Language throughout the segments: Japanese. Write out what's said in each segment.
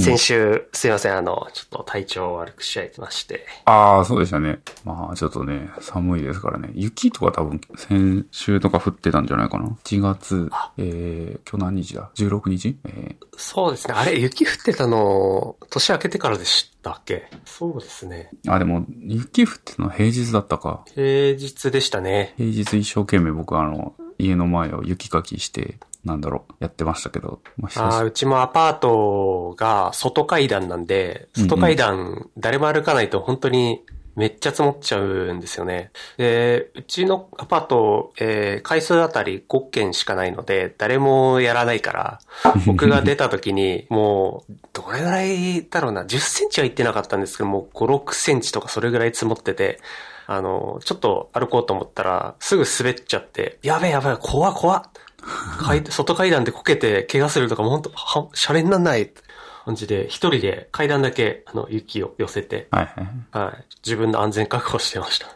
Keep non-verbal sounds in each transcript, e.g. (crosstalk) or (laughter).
先週、すいません、あの、ちょっと体調を悪くしちゃいまして。ああ、そうでしたね。まあ、ちょっとね、寒いですからね。雪とか多分、先週とか降ってたんじゃないかな。1月、えー、今日何日だ ?16 日？えー、そうですね。あれ、雪降ってたの、年明けてからでしたっけ？そうですね。あ、でも、雪降ってたの平日だったか。平日でしたね。平日一生懸命僕あの、家の前を雪かきして、なんだろう、やってましたけど。まあ、あーうちもアパートが外階段なんで、外階段誰も歩かないと本当にめっちゃ積もっちゃうんですよね。で、うちのアパート、えー回数あたり5件しかないので、誰もやらないから、(laughs) 僕が出た時に、もう、どれぐらいだろうな、10センチは行ってなかったんですけども、5、6センチとかそれぐらい積もってて、あの、ちょっと歩こうと思ったら、すぐ滑っちゃって、やべえやべえ、怖っ怖っ階 (laughs) 外階段でこけて怪我するとかもうほんと、は、シャレになんない感じで、一人で階段だけ、あの、雪を寄せて、はいはい。はい。自分の安全確保してました。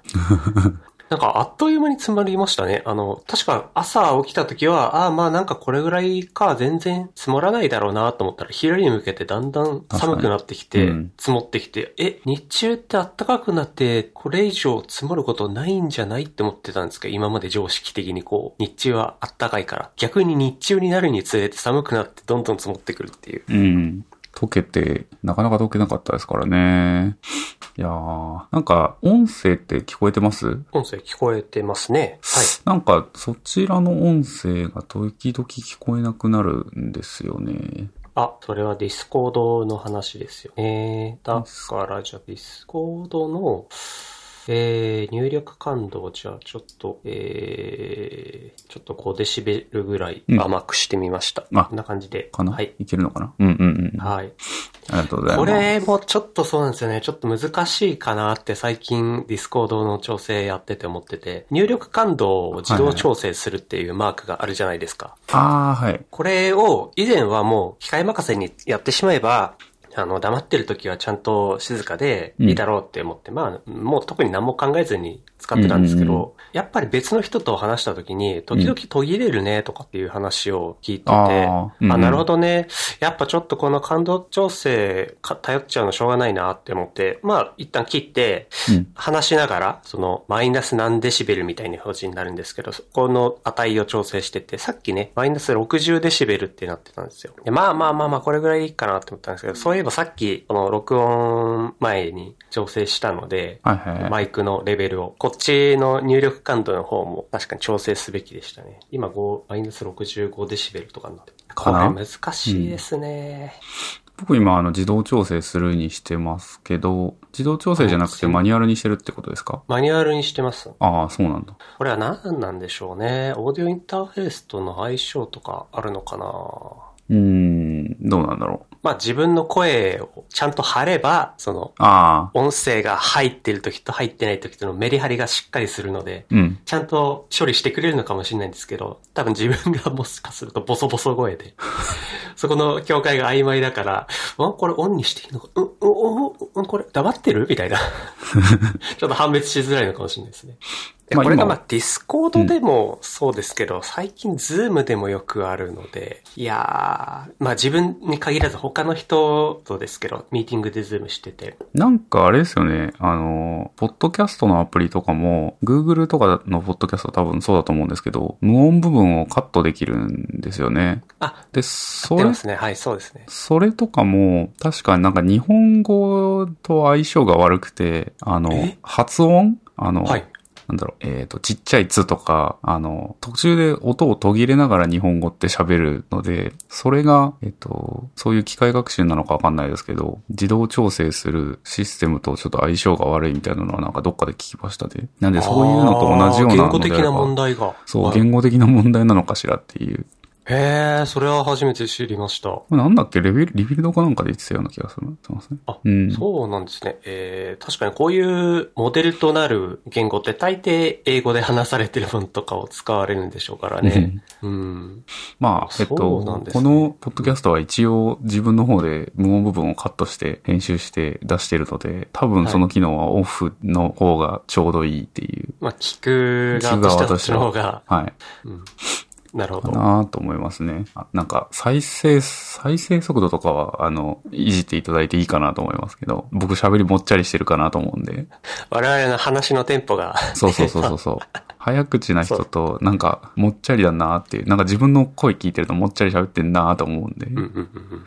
(laughs) なんか、あっという間に積まりましたね。あの、確か朝起きた時は、ああ、まあなんかこれぐらいか、全然積もらないだろうなと思ったら、昼に向けてだんだん寒くなってきて、積もってきて、え、日中って暖かくなって、これ以上積もることないんじゃないって思ってたんですけど、今まで常識的にこう、日中は暖かいから、逆に日中になるにつれて寒くなってどんどん積もってくるっていう。うん。溶けて、なかなか溶けなかったですからね。いやー、なんか、音声って聞こえてます？音声聞こえてますね。はい。なんか、そちらの音声が時々聞こえなくなるんですよね。あ、それはディスコードの話ですよね。だから、じゃあディスコードの、えー、入力感度をじゃあちょっと、えー、ちょっと5デシベルぐらいうん甘くしてみました。あこんな感じで。かな？はい。いけるのかな？うんうんうん。あはい。りがとうございこます。れもちょっとそうなんですよね。ちょっと難しいかなって最近ディスコードの調整やってて思ってて、入力感度を自動調整するっていうマークがあるじゃないですか。あー、はい。これを以前はもう機械任せにやってしまえば、あの、黙ってる時はちゃんと静かでいいだろうって思って、まあ、もう特に何も考えずに使ってたんですけど、うんうんやっぱり別の人と話した時に、時々途切れるねとかっていう話を聞いてて、あーあ,、うんうんなるほどね。やっぱちょっとこの感度調整か頼っちゃうのしょうがないなって思って、まあ、一旦切って、うん。話しながら、その、マイナス何デシベルみたいな表示になるんですけど、そこの値を調整してて、さっきね、マイナス60デシベルってなってたんですよ。でまあまあまあまあ、これぐらいいいかなって思ったんですけど、そういえばさっき、この録音前に調整したので、はいはいはい。マイクのレベルを、こっちの入力感度の方も確かに調整すべきでしたね。今5、マイナス65デシベルとかになってるこれ難しいですね。僕今あの自動調整するにしてますけど、自動調整じゃなくてマニュアルにしてるってことですか？マニュアルにしてます。ああ、そうなんだ。これは何なんでしょうね。オーディオインターフェースとの相性とかあるのかな？うーん、どうなんだろう。まあ自分の声をちゃんと張れば、その、音声が入ってる時と入ってない時とのメリハリがしっかりするので、うん。ちゃんと処理してくれるのかもしれないんですけど、多分自分がもしかするとボソボソ声で、(laughs) そこの境界が曖昧だから、あこれオンにしていいのか？うん、うん、うん、うん、これ黙ってる？みたいな。(laughs) ちょっと判別しづらいのかもしれないですね。でまあ今これがまあディスコードでもそうですけど、最近ズームでもよくあるので、いやー、まあ自分に限らず他の人とですけど、ミーティングでズームしてて、なんかあれですよね。あの、ポッドキャストのアプリとかも、Google とかのポッドキャストは多分そうだと思うんですけど、無音部分をカットできるんですよね。あ、で、それ出ま、すね。はい、そうですね。それとかも、確かになんか日本語と相性が悪くて、あのえ、発音？あの、はい。なんだろう、えっ、と、ちっちゃいつとか、あの、途中で音を途切れながら日本語って喋るので、それが、えっ、と、そういう機械学習なのかわかんないですけど、自動調整するシステムとちょっと相性が悪いみたいなのはなんかどっかで聞きましたで。なんでそういうのと同じような言語的な問ば、題が。そう、はい言語的な問題なのかしらっていう。へえ、それは初めて知りました。なんだっけ？レビリビルドかなんかで言ってたような気がするません。あうん。そうなんですね。えー、確かにこういうモデルとなる言語って大抵英語で話されてるものとかを使われるんでしょうからね。うん。まあ、えっそと、ねこのポッドキャストは一応自分の方で無音部分をカットして編集して出してるので、多分その機能はオフの方がちょうどいいっていう。まあ、聞く側としての方が、はい。うん。なるほど。かなと思いますね。あなんか、再生、再生速度とかは、あの、いじっていただいていいかなと思いますけど、僕喋りもっちゃりしてるかなと思うんで。(laughs) 我々の話のテンポが。そうそうそうそうそう。(laughs) 早口な人と、なんか、もっちゃりだなっていう、なんか自分の声聞いてるともっちゃり喋ってんなと思うんで。うんうんうんうん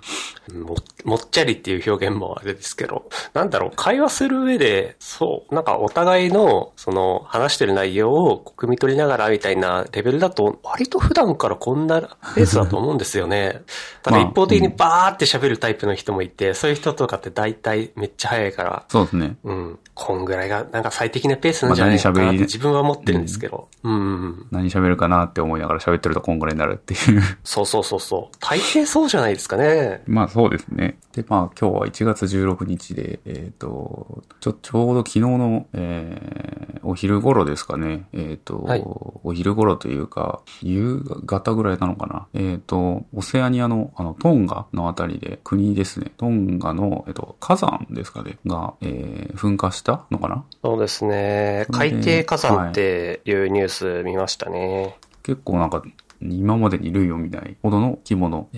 ももっちゃりっていう表現もあれですけど、なんだろう、会話する上で、そう、なんかお互いの、その、話してる内容を汲み取りながらみたいなレベルだと、割と普段からこんなペースだと思うんですよね。(laughs) ただ一方的にバーって喋るタイプの人もいて、そういう人とかって大体めっちゃ早いから、そうですね。うん、こんぐらいがなんか最適なペースなんじゃないかなって自分は思ってるんですけど、うん、うん、何喋るかなって思いながら喋ってるとこんぐらいになるっていう。そうそうそうそう。大抵そうじゃないですかね。まあそうですね。で、まあ今日は1月16日で、えっ、と、ちょ、ちょうど昨日の、えー、お昼頃ですかね。えっ、と、はいお昼頃というか、夕方ぐらいなのかな。えっ、と、オセアニアの、あの、トンガのあたりで、国ですね。トンガの、えっ、と、火山ですかね。が、えー、噴火したのかなそうですね。海底火山っていうニュース見ましたね。結構なんか、今までに類を見ないほどの規模の、え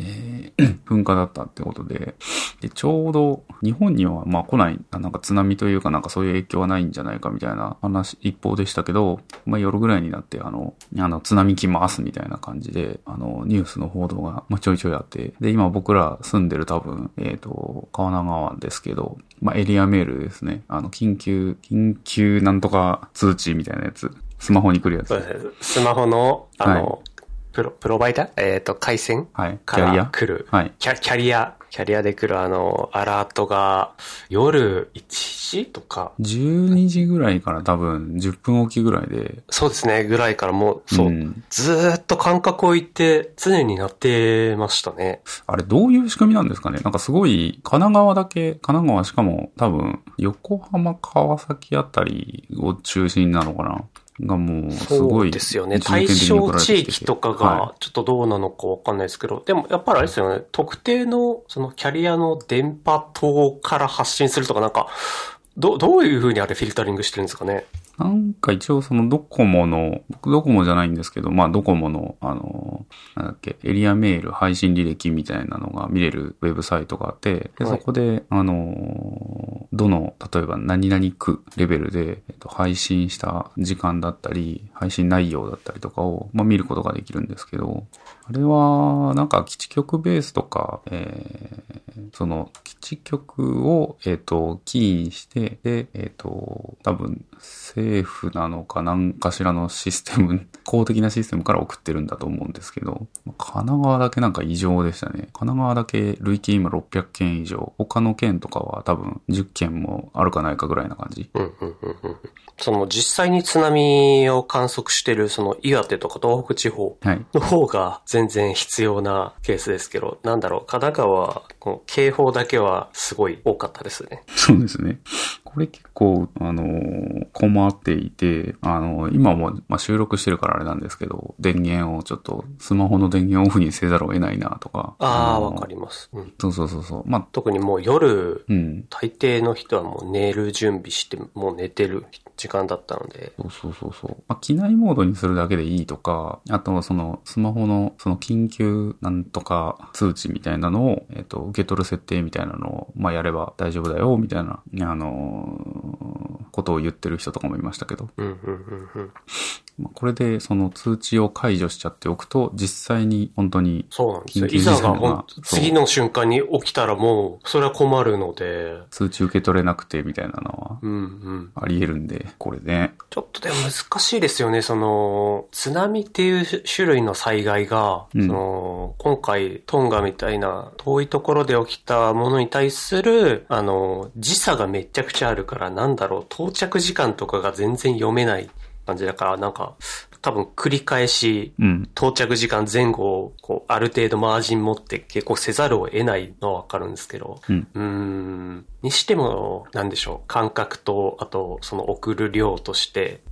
ー噴火だったってことで、で、ちょうど日本にはまあ来ない、なんか津波というかなんかそういう影響はないんじゃないかみたいな話、一方でしたけど、まあ夜ぐらいになってあの、あの津波来ますみたいな感じで、あの、ニュースの報道がまあちょいちょいあって、で、今僕ら住んでる多分、えっ、と、川名川ですけど、まあエリアメールですね。あの、緊急、緊急なんとか通知みたいなやつ。スマホに来るやつ。そうですね。スマホの、あの、はプロ、プロバイダー？えっ、と、回線？はい。キからャリア？来る。はい。キャキャリア、キャリアで来るあの、アラートが、夜1時とか、12時ぐらいから多分10分おきぐらいで、そうですね、ぐらいからもう、そう、ん。ずーっと間隔を置いて、常になってましたね。あれどういう仕組みなんですかね？なんかすごい、神奈川だけ、神奈川しかも多分、横浜、川崎あたりを中心なのかな？がもう、すごい。ですよね。対象地域とかはが、ちょっとどうなのかわかんないですけど、でもやっぱりあれですよね、特定の、そのキャリアの電波塔から発信するとかなんか、ど、どういう風にあれフィルタリングしてるんですかね？いなんか一応そのドコモの、僕ドコモじゃないんですけど、まあドコモの、あの、なんだっけ、エリアメール配信履歴みたいなのが見れるウェブサイトがあって、で、はい。そこで、あの、どの、例えば何々区レベルで、えっと、配信した時間だったり、配信内容だったりとかを、まあ見ることができるんですけど、あれは、なんか基地局ベースとか、えー、その基地局を、えっ、と、キーにして、で、えっ、と、多分、政府なのか何かしらのシステム、(laughs) 公的なシステムから送ってるんだと思うんですけど、神奈川だけなんか異常でしたね。神奈川だけ累計今600件以上、他の県とかは多分10件もあるかないかぐらいな感じ。うんうんうんうん。その実際に津波を観測してるその岩手とか東北地方はい。の方が全然必要なケースですけど、なんだろう、神奈川はこの警報だけはすごい多かったですね。そうですね。これ結構、あのー困っていて、あのー今も、まあ、収録してるからあれなんですけど、電源をちょっと、スマホの電源をオフにせざるを得ないなとか。ああ、わかります。うん。そうそうそうそう。まあ、特にもう夜、うん。大抵の人はもう寝る準備して、もう寝てる時間だったので。そうそうそうそう。まあ、機内モードにするだけでいいとか、あと、その、スマホの、その、緊急なんとか通知みたいなのを、えっ、と、受け取る設定みたいなのを、まあ、やれば大丈夫だよ、みたいな、あのーことを言ってる人とかもいましたけど、これでその通知を解除しちゃっておくと、実際に本当にそうなんですよ。いざが次の瞬間に起きたらもう、それは困るので、通知受け取れなくてみたいなのはうん、うん。あり得るんで、これね。ちょっとでも難しいですよね。その、津波っていう種類の災害が、うんその、今回トンガみたいな遠いところで起きたものに対する、あの、時差がめちゃくちゃあるから、なんだろう、到着時間とかが全然読めない感じだから、なんか、多分繰り返し、うん。到着時間前後を、こう、ある程度マージン持って結構せざるを得ないのはわかるんですけど、うん。うーん。にしても、なんでしょう。感覚と、あと、その送る量として、うん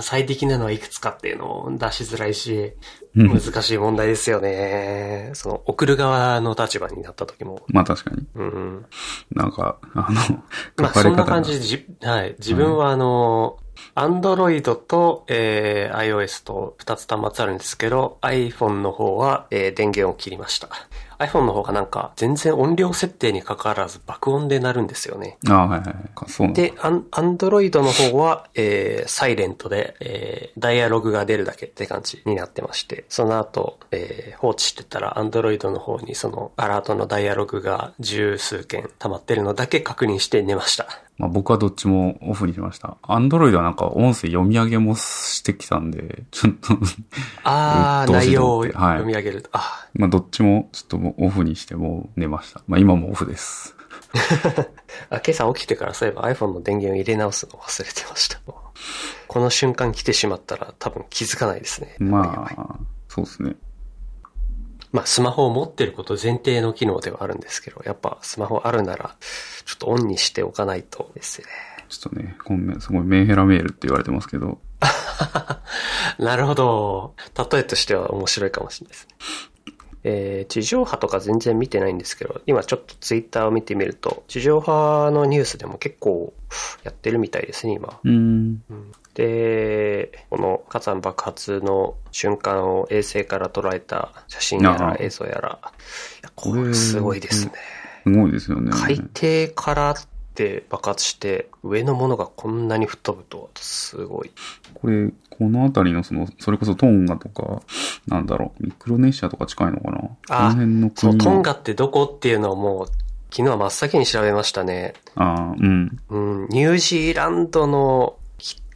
最適なのはいくつかっていうのを出しづらいし、うん難しい問題ですよね。その、送る側の立場になった時も。まあ確かに。うん。なんか、あの、まあ、そんな感じで、じ、はい。自分はあの、Android と、えー、iOS と2つ端末あるんですけど、iPhone の方は、えー、電源を切りました。iPhone の方がなんか全然音量設定に関わらず爆音で鳴るんですよね。ああ、はいはい。で、アンアンドロイドの方は、えー、サイレントで、えー、ダイアログが出るだけって感じになってまして、その後、えー、放置してたら、アンドロイドの方にそのアラートのダイアログが十数件溜まってるのだけ確認して寝ました。まあ僕はどっちもオフにしました。Android はなんか音声読み上げもしてきたんで、ちょっとあー、うっとうしい内容を読み上げると。あまあどっちもちょっともうオフにしてもう寝ました。まあ今もオフです。ー (laughs) あ、今朝起きてからそういえば iPhone の電源を入れ直すのを忘れてました。この瞬間来てしまったら多分気づかないですね。まあ、そうですね。まあ、スマホを持ってること前提の機能ではあるんですけど、やっぱスマホあるなら、ちょっとオンにしておかないとですね。ちょっとね、ごめん、すごいメンヘラメールって言われてますけど、(laughs) なるほど。例えとしては面白いかもしれないですね。えー、地上波とか全然見てないんですけど、今ちょっとツイッターを見てみると、地上波のニュースでも結構やってるみたいですね、今。うーん。で、この火山爆発の瞬間を衛星から捉えた写真やら映像やら、いやこれすごいですね。すごいですよね。海底からって爆発して、上のものがこんなに吹っ飛ぶとは、すごい。これ、この辺りのその、それこそトンガとか、なんだろう、ミクロネシアとか近いのかな？こあの辺の国のトンガってどこっていうのをもう、昨日は真っ先に調べましたね。ああ、うん。うん、ニュージーランドの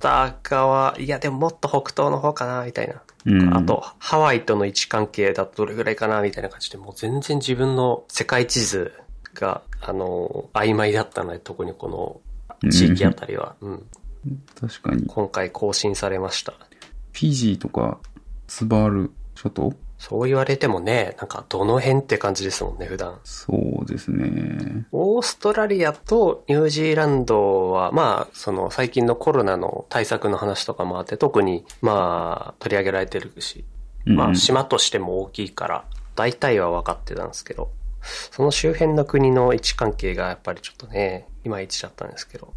北側、いやでももっと北東の方かな、みたいな。うん。あと、ハワイとの位置関係だとどれぐらいかな、みたいな感じで、もう全然自分の世界地図が、あの、曖昧だったので、特にこの地域あたりは、うん、確かに。今回更新されました。フィジーとか、ツバル諸島そう言われてもね、なんかどの辺って感じですもんね、普段。そうですね。オーストラリアとニュージーランドは、まあ、その最近のコロナの対策の話とかもあって、特に、まあ、取り上げられてるし、まあ、うん島としても大きいから、大体は分かってたんですけど、その周辺の国の位置関係がやっぱりちょっとね、いまいちだったんですけど。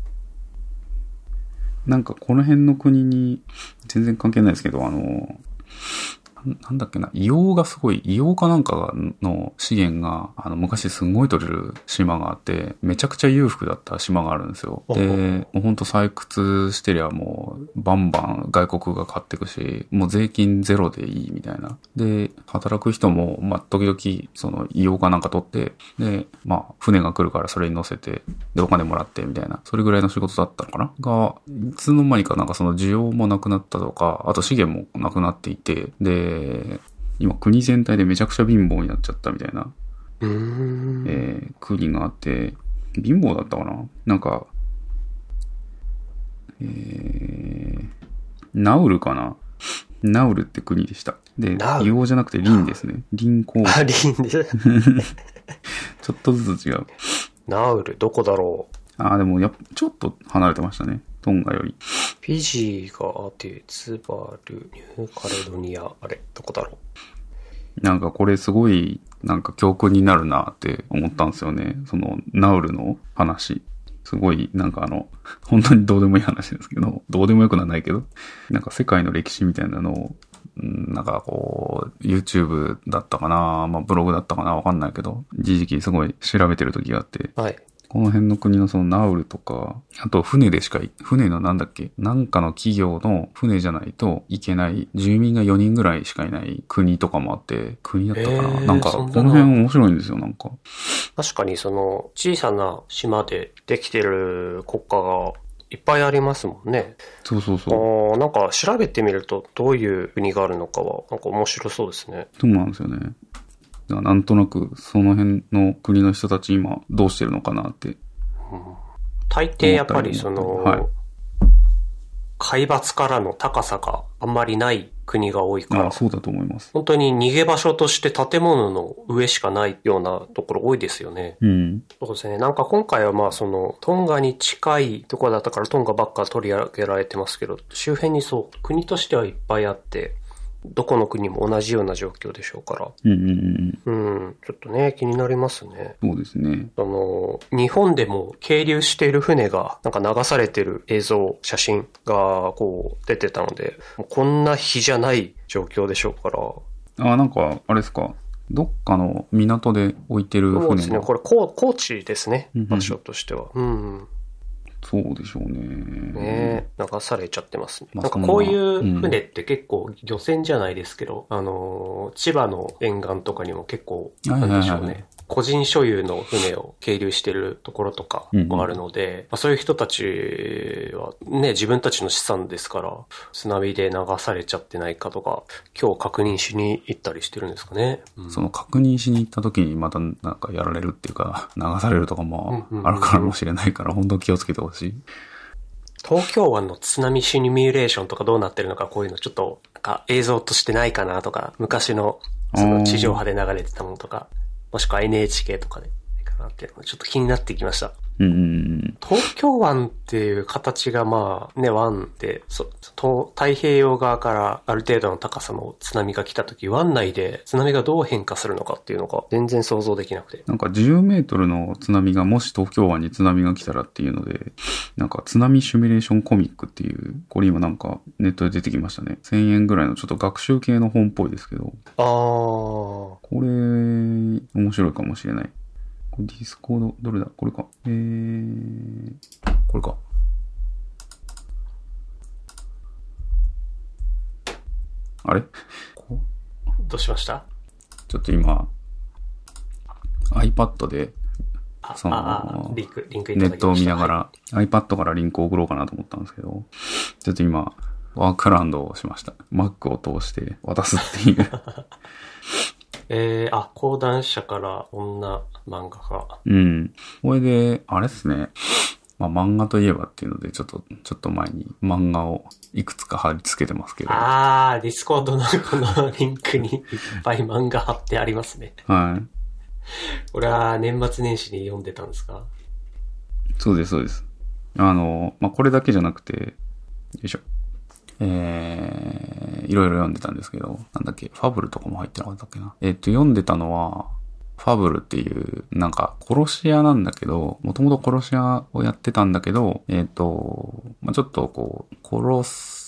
なんかこの辺の国に、全然関係ないですけど、あの、なんだっけな、硫黄がすごい、硫黄かなんかの資源が、あの、昔すんごい取れる島があって、めちゃくちゃ裕福だった島があるんですよ。で、もうほんと採掘してりゃもう、バンバン外国が買ってくし、もう税金ゼロでいいみたいな。で、働く人も、まあ、時々、その、硫黄かなんか取って、で、まあ、船が来るからそれに乗せて、で、お金もらって、みたいな。それぐらいの仕事だったのかな？が、いつの間にかなんかその需要もなくなったとか、あと資源もなくなっていて、で、今国全体でめちゃくちゃ貧乏になっちゃったみたいな。えー国があって、貧乏だったかな？なんか、えー、ナウルかな？ナウルって国でした。で、硫黄じゃなくてリンですね。リン鉱あ、リンです。(laughs) ちょっとずつ違う。ナウル、どこだろう？ああ、でもやっぱちょっと離れてましたね。トンガより。フィジーがあって、ツバル、ニューカレドニア、あれ、どこだろなんかこれすごい、なんか教訓になるなって思ったんですよね。その、ナウルの話。すごい、なんかあの、本当にどうでもいい話ですけど、どうでもよくはないけど、なんか世界の歴史みたいなのを、うんなんかこう、YouTube だったかな、まあブログだったかな、わかんないけど、一時期すごい調べてる時があって、う。はい。この辺の国のそのナウルとか、あと船でしかい、船のなんだっけ、なんかの企業の船じゃないといけない、住民が4人ぐらいしかいない国とかもあって、国だったかな、へーなんか、このの辺面白いんですよ、なんか。確かにその小さな島でできてる国家がいっぱいありますもんね。そうそうそう。なんか調べてみるとどういう国があるのかはなんか面白そうですね。そうなんですよね。なんとなく、その辺の国の人たち今どうしてるのかなって。大抵やっぱりその、はい海抜からの高さがあんまりない国が多いからあ、そうだと思います。本当に逃げ場所として建物の上しかないようなところ多いですよね。うん。そうですね。なんか今回はまあその、トンガに近いところだったからトンガばっか取り上げられてますけど、周辺にそう、国としてはいっぱいあって、どこの国も同じような状況でしょうから。うんうんうん。うん、ちょっとね、気になりますね。そうですね。あの、日本でも係留している船が、なんか流されてる映像、写真が、こう、出てたので、こんな日じゃない状況でしょうから。あ、なんか、あれですか？どっかの港で置いてるそうですね。これ、高高知ですねうんうん、場所としては。うん。そうでしょうね。ね流されちゃってますね。まあなんかこういう船って結構漁船じゃないですけど、あのー、千葉の沿岸とかにも結構、なんでしょうね。個人所有の船を係留してるところとかもあるので、まあ、そういう人たちはね、自分たちの資産ですから、津波で流されちゃってないかとか、今日確認しに行ったりしてるんですかね。うんその確認しに行った時にまたなんかやられるっていうか、(laughs) 流されるとかもうんうんうんあるかもしれないから、本当気をつけてほしい。東京湾の津波シミュレーションとかどうなってるのか、こういうのちょっと、なんか映像としてないかなとか、昔の、その地上波で流れてたものとか、もしくは NHK とかで、ないかなっていうのがちょっと気になってきました。東京湾っていう形がまあね、湾で、太平洋側からある程度の高さの津波が来た時、湾内で津波がどう変化するのかっていうのが全然想像できなくて。なんか10メートルの津波がもし東京湾に津波が来たらっていうので、なんか津波シミュレーションコミックっていう、これ今なんかネットで出てきましたね。1000円ぐらいのちょっと学習系の本っぽいですけど、あー。これ、面白いかもしれない。これディスコード、どれだ？これか。えー、これか。あれ？こどうしました？ちょっと今、iPad であ、そのネットを。見ながら、iPad からリンクを送ろうかなと思ったんですけど、ちょっと今、ワークアラウンドをしました。Mac を通して渡すっていう。(laughs) えー、あ、講談社から女漫画家。うん。これで、あれっすね。まあ漫画といえばっていうので、ちょっと、ちょっと前に漫画をいくつか貼り付けてますけど。はあー、ディスコードのこのリンクにいっぱい漫画貼ってありますね。い。これは年末年始に読んでたんですか？そうです、そうです。あの、まあこれだけじゃなくて、よいしょ。えー、いろいろ読んでたんですけど、なんだっけ、ファブルとかも入ってなかったっけな。えっと、読んでたのは、ファブルっていう、なんか、殺し屋なんだけど、もともと殺し屋をやってたんだけど、えっ、と、まあ、ちょっとこう、殺す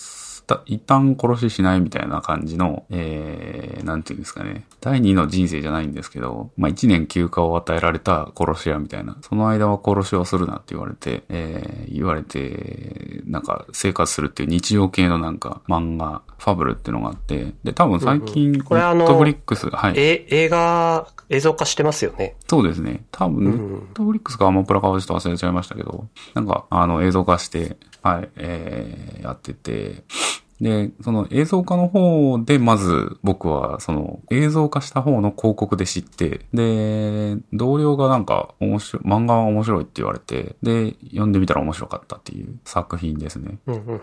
た、一旦殺ししないみたいな感じの、えー、なんていうんですかね。第二の人生じゃないんですけど、まあ、一年休暇を与えられた殺し屋みたいな。その間は殺しをするなって言われて、えー、言われて、なんか生活するっていう日常系のなんか漫画、ファブルっていうのがあって、で、多分最近、うんうんこれあのネットフリックス、はい。え、映画、映像化してますよね。そうですね。多分、ネうんットフリックスかアマプラかはちょっと忘れちゃいましたけど、なんか、あの、映像化して、はい、えー、やってて、で、その映像化の方で、まず僕は、その映像化した方の広告で知って、で、同僚がなんか面白い、漫画は面白いって言われて、で、読んでみたら面白かったっていう作品ですね。うんうんうんうん。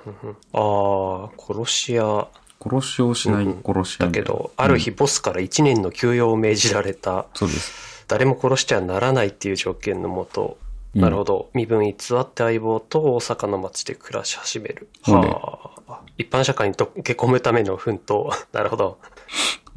あー、殺し屋殺しをしないうん殺し屋みたいなだけど、ある日ボスから1年の休養を命じられた、そうです。誰も殺してはならないっていう条件のもと、うんなるほど。身分偽って相棒と大阪の街で暮らし始める。はあ。一般社会に溶け込むための奮闘。(laughs) なるほど。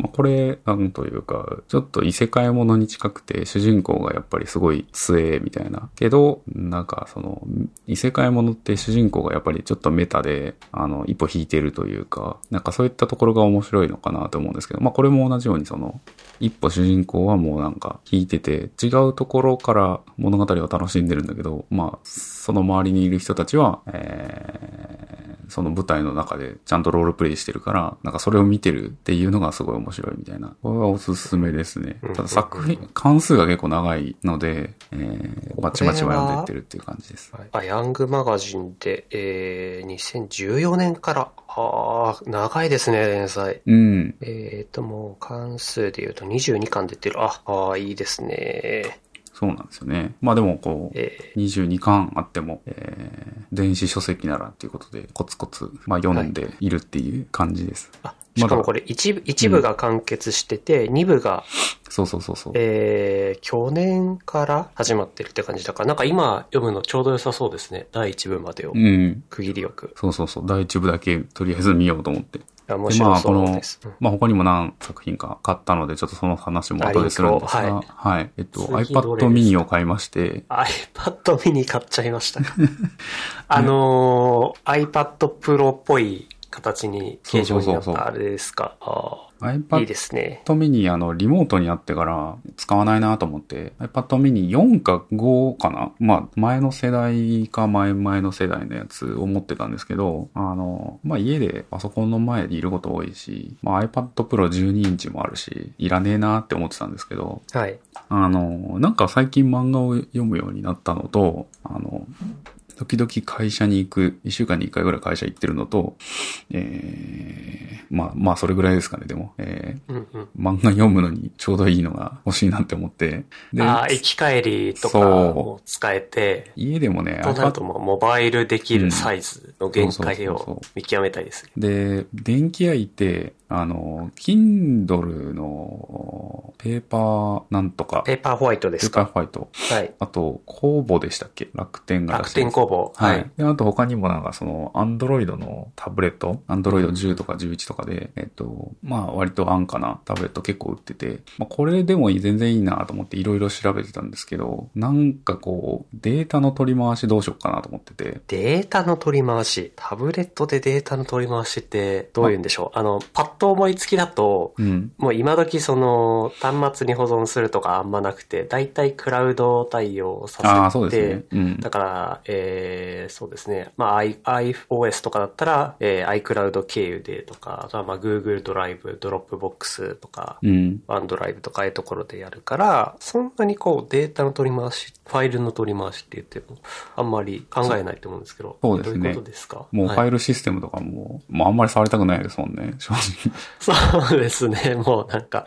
まあ、これ、なんというか、ちょっと異世界ものに近くて、主人公がやっぱりすごい強えみたいな。けど、なんかその、異世界ものって主人公がやっぱりちょっとメタで、あの、一歩引いてるというか、なんかそういったところが面白いのかなと思うんですけど、まあこれも同じようにその、一歩主人公はもうなんか引いてて、違うところから物語を楽しんでるんだけど、まあ、その周りにいる人たちは、えー、その舞台の中でちゃんとロールプレイしてるから、なんかそれを見てるっていうのがすごい面白いみたいな。これはおすすめですね。ただ作品、関数が結構長いので、えー、バチバチは読んでってるっていう感じです。あ、ヤングマガジンで、えー、2014年から、ああ、長いですね、連載。うん。えーと、もう関数で言うと22巻出てる。あ、ああ、いいですね。そうなんですよね。まあでもこう、え22巻あっても、えー、電子書籍ならっていうことで、コツコツ、まあ読んでいるっていう感じです。ー、あ、しかもこれ一部、一部が完結してて、二部が、そうそうそうそう。えー、去年から始まってるって感じだから、なんか今読むのちょうど良さそうですね。第一部までをう。ん。区切りよく。そうそうそう。第一部だけとりあえず見ようと思って。あ、このそうです。うん、まあ他にも何作品か買ったので、ちょっとその話も後でするんですが、あリンクをはい。えっと、次どれです iPad か mini を買いまして、iPad mini 買っちゃいましたか？(laughs) あのー、iPad Pro っぽい形に形状になったあれですか？ああいい iPad ですね。mini、あの、リモートにあってから使わないなと思って、iPad mini 4か5かな？まあ、前の世代か前々の世代のやつを持ってたんですけど、あの、まあ家でパソコンの前にいること多いし、まあ iPad Pro 12インチもあるし、いらねえなって思ってたんですけど、はい。あの、なんか最近漫画を読むようになったのと、あの、時々会社に行く、一週間に一回ぐらい会社行ってるのと、えー、まあ、まあそれぐらいですかね、でも、えうんうん。ー、漫画読むのにちょうどいいのが欲しいなって思って、で、ああ、行き帰りとかも使えて、家でもね、となるともうモバイルできるサイズの限界をう見極めたいですね。で、電気屋行って、あの、Kindle のペーパーなんとか、ペーパーホワイトでペーすかパーホワイト。はい。あと、工房でしたっけ？楽天が出楽天工房。は。はいい。で、あと他にもなんかその、アンドロイドのタブレット、アンドロイド10とか11とかで、えっと、まあ割と安価なタブレット結構売ってて、まあこれでもいい全然いいなと思っていろいろ調べてたんですけど、なんかこう、データの取り回しどうしようかなと思ってて、データの取り回し。タブレットでデータの取り回しってどういうんでしょう？あの、パッと思いつきだと、うん。もう今時その端末に保存するとかあんまなくて、だいたいクラウド対応させて、ああ、そうですね。うん。だから、えー、そうですね。まあ、I、iOS とかだったら、えー、iCloud 経由でとか、あとはまあ、Google ドライブ、Dropbox とか、うん。OneDrive とかああいうところでやるから、そんなにこうデータの取り回し、ファイルの取り回しって言っても、あんまり考えないと思うんですけど。そうですねどういうことですか？もうフはいァイルシステムとかも、もうあんまり触りたくないですもんね、正直。(laughs) そうですね。もうなんか、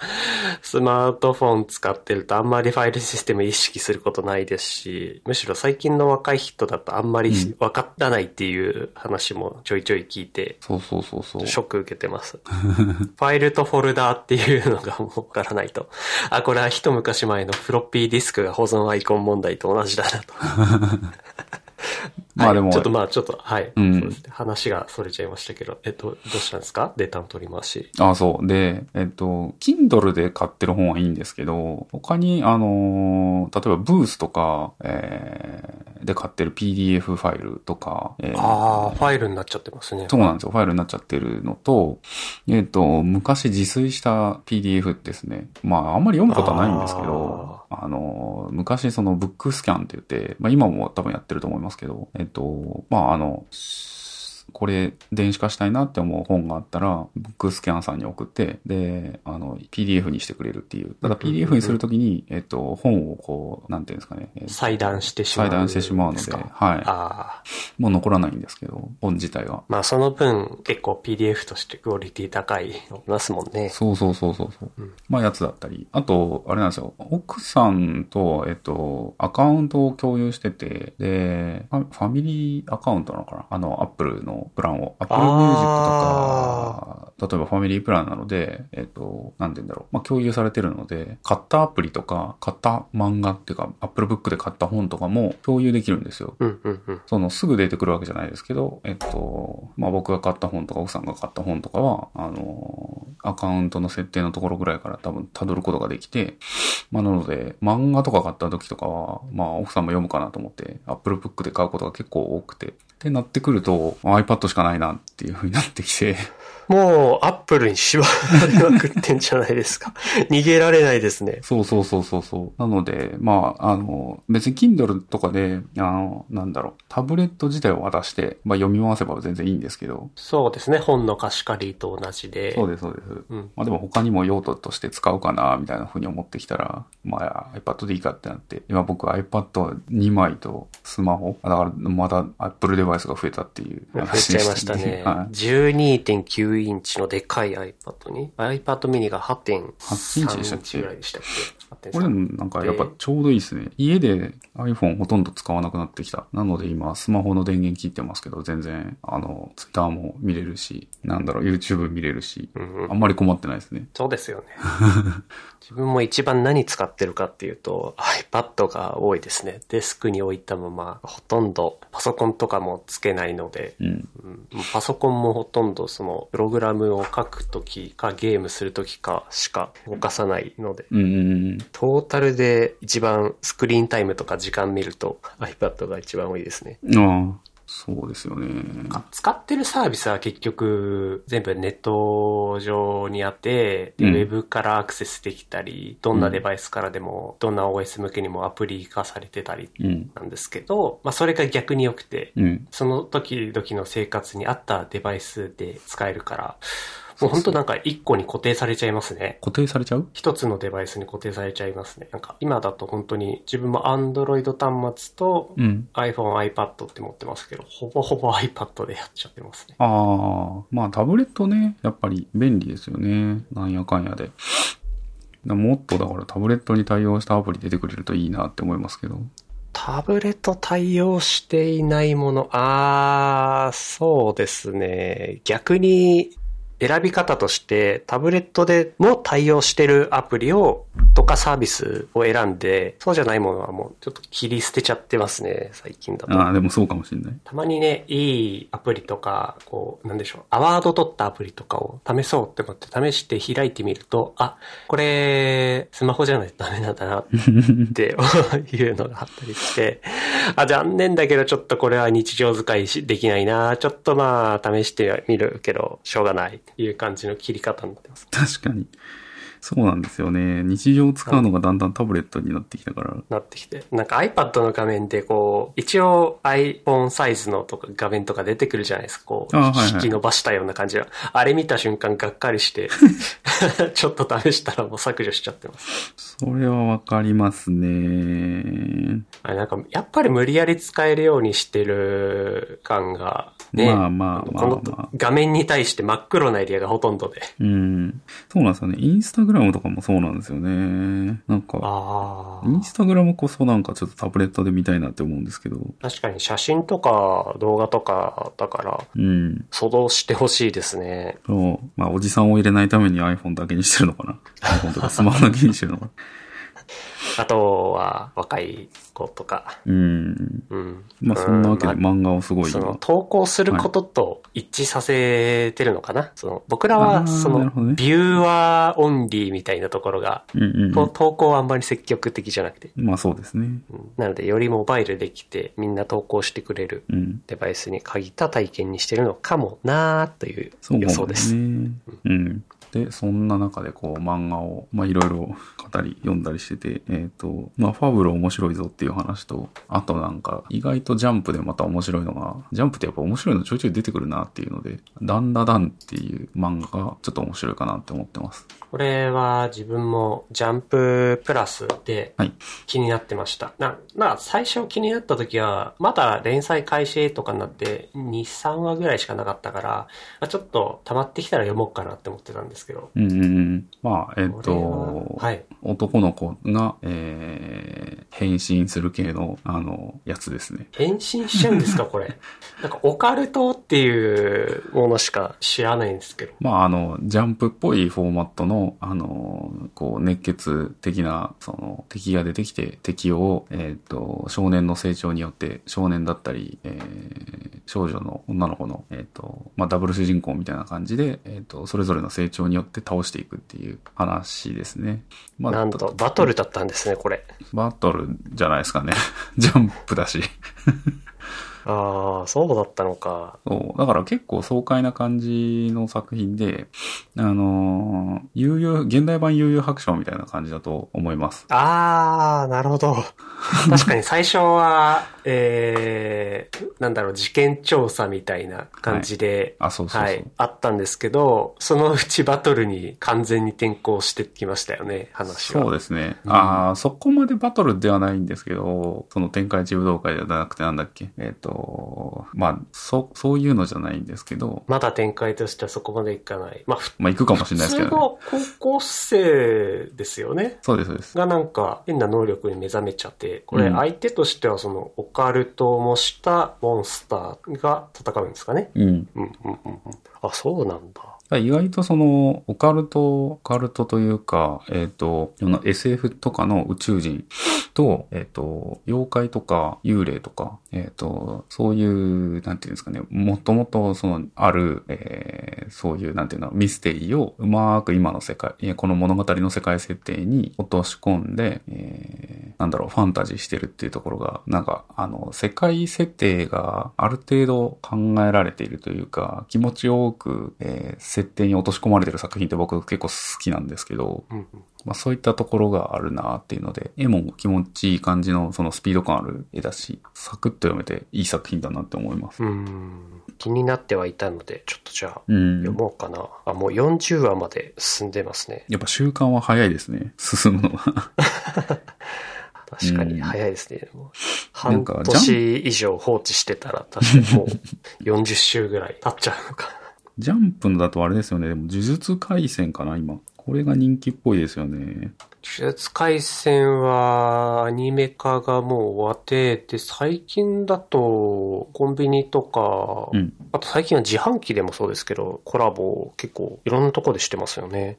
スマートフォン使ってるとあんまりファイルシステム意識することないですし、むしろ最近の若い人だとあんまりうん分からないっていう話もちょいちょい聞いて、そうそうそうそう。ショック受けてます。ファイルとフォルダーっていうのがもうわからないと。あ、これは一昔前のフロッピーディスクが保存アイコン問題と同じだなと。まあでもはいちょっとまあちょっと、はい。うんそうですね話がそれちゃいましたけど、えっと、どうしたんですか？データの取り回し。あ、そう。で、えっと、Kindle で買ってる本はいいんですけど、他に、あのー例えばブースとか、えー、で買ってる PDF ファイルとか、えーああ、ファイルになっちゃってますね。そうなんですよ。ファイルになっちゃってるのと、えっ、と、昔自炊した PDF ですね。まあ、あんまり読むことはないんですけど、あの、昔そのブックスキャンって言って、まあ今も多分やってると思いますけど、えっ、と、まああの、これ電子化したいなって思う本があったら、ブックスキャンさんに送って、で、あの、PDF にしてくれるっていう。ただ PDF にするときに、えっと、本をこう、なんていうんですかね。えー裁断してしまう。裁断してしまうので、はい。ああ。もう残らないんですけど、本自体が。まあその分結構 PDF としてクオリティ高いのいますもんね。そうそうそうそうそう。うんまあやつだったり。あと、あれなんですよ。奥さんと、えっと、アカウントを共有してて、で、ファファミリーアカウントなのかな？あの、アップルのプランを。アップルミュージックとか、例えばファミリープランなので、えっと、なんて言うんだろう。まあ共有されてるので、買ったアプリとか、買った漫画っていうか、アップルブックで買った本とかも共有できるんですよ。うんうんうん。そのすぐ出てくるわけじゃないですけど、えっと、まあ僕が買った本とか奥さんが買った本とかは、あの、アカウントの設定のところぐらいから多分辿ることができて、まあなので、漫画とか買った時とかは、まあ奥さんも読むかなと思って、Apple Book で買うことが結構多くて、ってなってくると、iPad しかないなっていう風になってきて、もうアップルに縛られまくってんじゃないですか。(laughs) 逃げられないですね。そうそうそうそうそう。なので、まあ、あの、別に Kindle とかで、あの、なんだろう、タブレット自体を渡して、まあ読み回せば全然いいんですけど、そうですね。本の貸し借りと同じで。そうです、そうです。うん。まあでも他にも用途として使うかな、みたいな風に思ってきたら、まあ iPad でいいかってなって、今僕 iPad2 枚とスマホ、だからまだ Apple デバイスが増えたっていう増え話ちゃいましたね。はい。12.9インチのでかい iPad に、iPad mini が8.3 8インチぐらいでしたっけ？これなんかやっぱちょうどいいですね。家で iPhone ほとんど使わなくなってきた。なので今スマホの電源切ってますけど、全然あの Twitter も見れるし、なんだろう YouTube 見れるし、うんうんあんまり困ってないですね。そうですよね。(laughs) 自分も一番何使ってるかっていうと iPad が多いですね。デスクに置いたままほとんどパソコンとかもつけないので、うん。うんパソコンもほとんどそのプログラムを書くときかゲームするときかしか動かさないので、うん。トータルで一番スクリーンタイムとか時間見ると iPad が一番多いですね。そうですよね。あ使ってるサービスは結局全部ネット上にあって、でうんウェブからアクセスできたり、どんなデバイスからでも、どんな OS 向けにもアプリ化されてたりうん。なんですけど、まあそれが逆に良くて、うん。その時々の生活に合ったデバイスで使えるから、もう本当なんか一個に固定されちゃいますね。固定されちゃう？一つのデバイスに固定されちゃいますね。なんか今だと本当に自分も Android 端末とうん。iPhone、iPad って持ってますけど、ほぼほぼ iPad でやっちゃってますね。ああ、まあタブレットね、やっぱり便利ですよね。なんやかんやで。だもっとだからタブレットに対応したアプリ出てくれるといいなって思いますけど。タブレット対応していないもの、あー、そうですね。逆に選び方としてタブレットでも対応してるアプリをとかサービスを選んで、そうじゃないものはもうちょっと切り捨てちゃってますね、最近だと。ああ、でもそうかもしれない。たまにね、いいアプリとか、こう、なんでしょう、アワード取ったアプリとかを試そうって思って試して開いてみると、あ、これ、スマホじゃないとダメなんだなっていうのがあったりして、(laughs) あ、残念だけどちょっとこれは日常使いしできないな、ちょっとまあ試してみるけど、しょうがないいう感じの切り方になってます。確かに。そうなんですよね。日常使うのがだんだんタブレットになってきたから。なってきて。なんか iPad の画面でこう、一応 iPhone サイズのとか画面とか出てくるじゃないですか。こう、あはいはい引き伸ばしたような感じが。あれ見た瞬間がっかりして、(laughs) ちょっと試したらもう削除しちゃってます。それはわかりますね。あれなんか、やっぱり無理やり使えるようにしてる感が、ね。まあまあまあこまあの画面に対して真っ黒なエリアがほとんどで。うん。そうなんですよね。インスタグラムとかもそうなんですよね。なんか、イ。ンスタグラムこそなんかちょっとタブレットで見たいなって思うんですけど。確かに写真とか動画とかだから、うん。想像してほしいですね。そう。まあ、おじさんを入れないために iPhone だけにしてるのかな。iPhone とかスマホだけにしてるのかな。あとは、若い子とか。うん。うん。まあ、そんなわけで漫画をすごいあその今。投稿することと一致させてるのかな、その僕らあは、ーそのビューワーオンリーみたいなところが、うんうんうと投稿はあんまり積極的じゃなくて。ん。まあ、そうですね。うんなので、よりモバイルできて、みんな投稿してくれるうん。デバイスに限った体験にしてるのかもなーというそう予想です。ね。うん。で、そんな中でこう漫画を、まあいろいろ語り、読んだりしてて、えっ、と、まあファブル面白いぞっていう話と、あとなんか意外とジャンプでまた面白いのが、ジャンプってやっぱ面白いのちょいちょい出てくるなっていうので、ダンダダンっていう漫画がちょっと面白いかなって思ってます。これは自分もジャンププラスではい。気になってました。な、な、最初気になった時は、まだ連載開始とかになって、2、3話ぐらいしかなかったから、まあ、ちょっと溜まってきたら読もうかなって思ってたんですけど。うんうんうん。まあ、えっ、とは、はい。男の子が、えー、変身する系の、あの、やつですね。変身しちゃうんですか、(laughs) これ。なんか、オカルトっていうものしか知らないんですけど。まあ、あの、ジャンプっぽいフォーマットの、あの、こう、熱血的な、その、敵が出てきて、敵を、えっ、と、少年の成長によって、少年だったり、えー少女の女の子の、えっ、と、まあ、ダブル主人公みたいな感じで、えっ、と、それぞれの成長によって倒していくっていう話ですね。まあなんと、バトルだったんですね、これ。バトルじゃないですかね。(laughs) ジャンプだし。ああ、そうだったのか。そう。だから結構爽快な感じの作品で、あのー悠々、現代版悠々白書みたいな感じだと思います。ああ、なるほど。(laughs) 確かに最初は、えー、なんだろう、事件調査みたいな感じで、あ、そうそうそう。はい、あったんですけど、そのうちバトルに完全に転向してきましたよね、話は。そうですね。うんああ、そこまでバトルではないんですけど、その天下一武道会じゃなくてなんだっけ？えっ、と、まあ、そ、そういうのじゃないんですけど、まだ展開としてはそこまでいかない。まあ、普まあ行くかもしれないですけどね。通の高校生ですよね。そうです、そうです。がなんか変な能力に目覚めちゃって、これうん相手としてはそのオカルトを模したモンスターが戦うんですかね。うん。うんうんうんうん。あ、そうなんだ。意外とその、オカルト、オカルトというか、えっ、と、SF とかの宇宙人と、えっ、と、妖怪とか幽霊とか、えっ、と、そういう、なんていうんですかね、もともとその、ある、えー、そういう、なんていうの、ミステリーをうまく今の世界、この物語の世界設定に落とし込んで、えー、なんだろう、ファンタジーしてるっていうところが、なんか、あの、世界設定がある程度考えられているというか、気持ちよく、えー、設定に落とし込まれてる作品って僕結構好きなんですけど、うんうんまあそういったところがあるなっていうので、絵も気持ちいい感じのそのスピード感ある絵だし、サクッと読めていい作品だなって思います。うん気になってはいたので、ちょっとじゃあ、読もうかな。あ、もう40話まで進んでますね。やっぱ習慣は早いですね。進むのは。(laughs) 確かに早いですね。うん、半年以上放置してたら確かにもう40週ぐらい経っちゃうのか。ジャンプのだとあれですよね。でも呪術回戦かな、今。これが人気っぽいですよね。呪術回戦はアニメ化がもう終わってて、最近だとコンビニとか、うん、あと最近は自販機でもそうですけど、コラボ結構いろんなとこでしてますよね。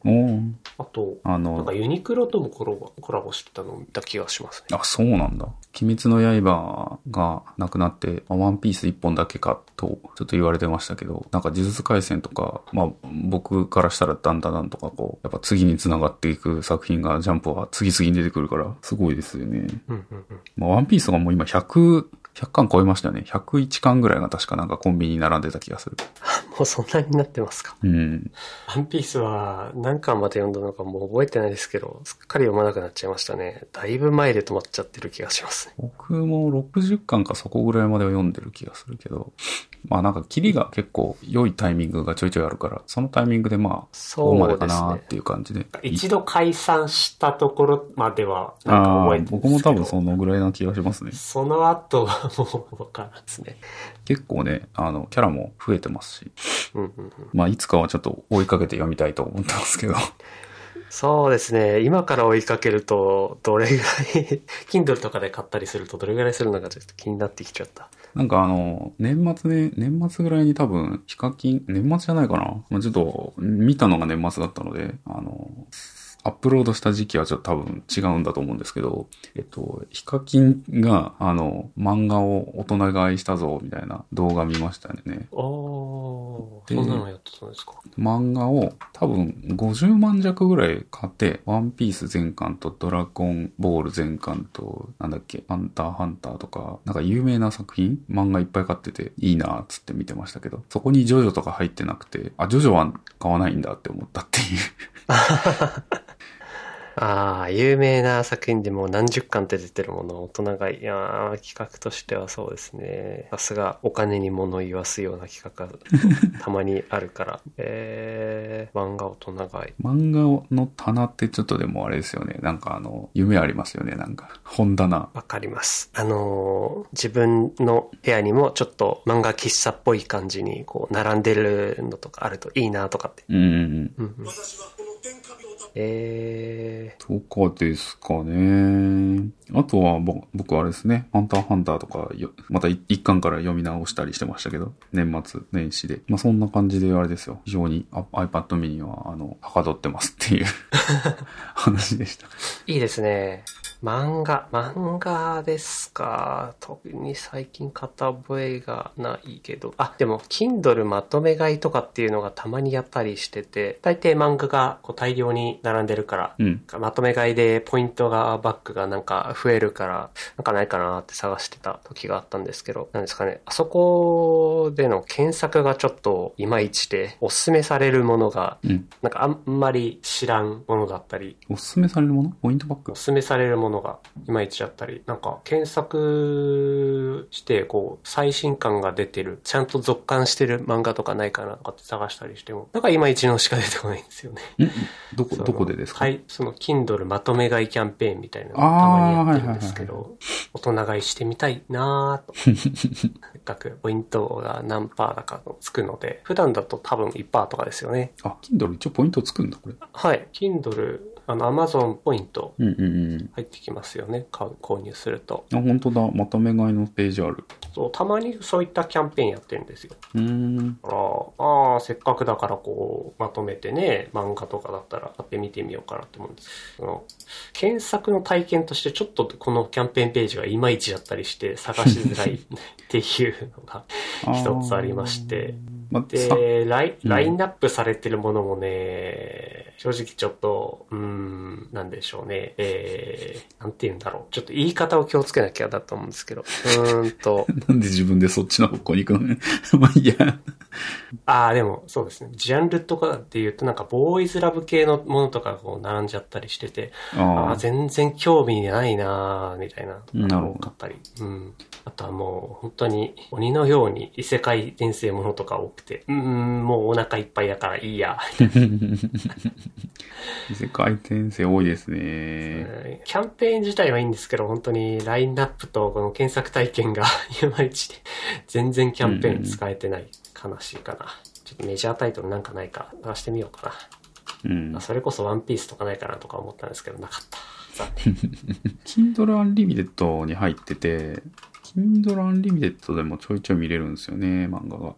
あと、あの、なんかユニクロともコラボコラボしてたのを見た気がしますね。あ、そうなんだ。鬼滅の刃がなくなって、ワンピース一本だけかとちょっと言われてましたけど、なんか呪術回戦とか、まあ僕からしたらだんだんだんとかこう、やっぱ次に繋がっていく作品がンプは次々に出てくるから、すごいですよね。まあワンピースがもう今100、100巻超えましたよね。101巻ぐらいが確かなんかコンビニに並んでた気がする。もうそんなになってますか。うん。ワンピースは何巻まで読んだのかもう覚えてないですけど、すっかり読まなくなっちゃいましたね。だいぶ前で止まっちゃってる気がしますね。僕も60巻かそこぐらいまでは読んでる気がするけど、まあなんか、キリが結構良いタイミングがちょいちょいあるから、そのタイミングでまあ、そうまでかなっていう感じで。一度解散したところまでは、なんか覚えてる僕も多分そのぐらいな気がしますね。その後はもうわからんですね。結構ね、あの、キャラも増えてますし、うんうんうん、まあいつかはちょっと追いかけて読みたいと思ってますけど。そうですね。今から追いかけると、どれぐらい (laughs) Kindle とかで買ったりするとどれぐらいするのかちょっと気になってきちゃった。なんかあの、年末ね、年末ぐらいに多分、ヒカキン、年末じゃないかな？まあ、ちょっと、見たのが年末だったので、あの、アップロードした時期はちょっと多分違うんだと思うんですけど、えっと、ヒカキンが、あの、漫画を大人買いしたぞ、みたいな動画見ましたよね。ああ、そんなのやってたんですか？漫画を多分50万弱ぐらい買って、ワンピース全巻とドラゴンボール全巻と、なんだっけ、ハンターハンターとか、なんか有名な作品？漫画いっぱい買ってて、いいなーっつって見てましたけど、そこにジョジョとか入ってなくて、あ、ジョジョは買わないんだって思ったっていう (laughs) ああ、有名な作品でも何十巻って出てるもの、大人が、いや企画としてはそうですね。さすがお金に物言わすような企画が (laughs) たまにあるから。えー、漫画大人買い。漫画の棚ってちょっとでもあれですよね。なんかあの、夢ありますよね。なんか、本棚。わかります。あのー、自分の部屋にもちょっと漫画喫茶っぽい感じにこう、並んでるのとかあるといいなとかって。うんうんうん。うんうんえー。とかですかね。あとは、僕はあれですね、ハンターハンターとかまた一巻から読み直したりしてましたけど、年末年始で。まあそんな感じであれですよ。非常に iPad mini は、あの、はかどってますっていう (laughs) 話でした。いいですね。漫画、漫画ですか。特に最近片覚えがないけど。あ、でも、Kindle まとめ買いとかっていうのがたまにやったりしてて、大抵漫画がこう大量に並んでるから、うん、まとめ買いでポイントが、バックがなんか増えるから、なんかないかなって探してた時があったんですけど、なんですかね、あそこでの検索がちょっといまいちで、おすすめされるものが、うん、なんかあんまり知らんものだったり。おすすめされるもの？ポイントバック？おすすめされるもののがいまいちだったり、なんか検索して、こう、最新刊が出てる、ちゃんと続刊してる漫画とかないかなとかって探したりしても、なんかいまいちのしか出てこないんですよね。どこ、どこでですか？はい、その Kindle まとめ買いキャンペーンみたいなのをたまにやってるんですけど、大人買いしてみたいなぁと。(laughs) せっかくポイントが何パーだかつくので、普段だと多分1パーとかですよね。あ、Kindle 一応ポイントつくんだ、これ。はい、Kindle あの、アマゾンポイント入ってきますよね。買う、購入すると。あ、本当だ。まとめ買いのページある。そう、たまにそういったキャンペーンやってるんですよ。うーん。だから、まあ、せっかくだからこう、まとめてね、漫画とかだったら買ってみてみようかなって思うんです。その検索の体験としてちょっとこのキャンペーンページがいまいちだったりして探しづらいっていうのが (laughs) 一つありまして。まで、ライうんラインナップされてるものもね、正直ちょっと、うーん、なんでしょうね。えー、なんて言うんだろう。ちょっと言い方を気をつけなきゃだと思うんですけど。うーんと、(laughs) なんで自分でそっちの方向に行くのね。(laughs) まあいいや。ああ、でもそうですね。ジャンルとかって言うとなんかボーイズラブ系のものとかがこう並んじゃったりしてて、ああ。全然興味ないなーみたいなのがなるほど多かったり。うん。あとはもう本当に鬼のように異世界転生ものとか多くて、うーん、もうお腹いっぱいだからいいや。(laughs) 世界転生多いですね。うんキャンペーン自体はいいんですけど、本当にラインナップとこの検索体験が (laughs) いまいちで、全然キャンペーン使えてない。悲しいかな。ちょっとメジャータイトルなんかないか探してみようかな。うんあ。それこそワンピースとかないかなとか思ったんですけど、なかった。(laughs) 残念。Kindle Unlimited に入ってて、Kindle Unlimited でもちょいちょい見れるんですよね、漫画が。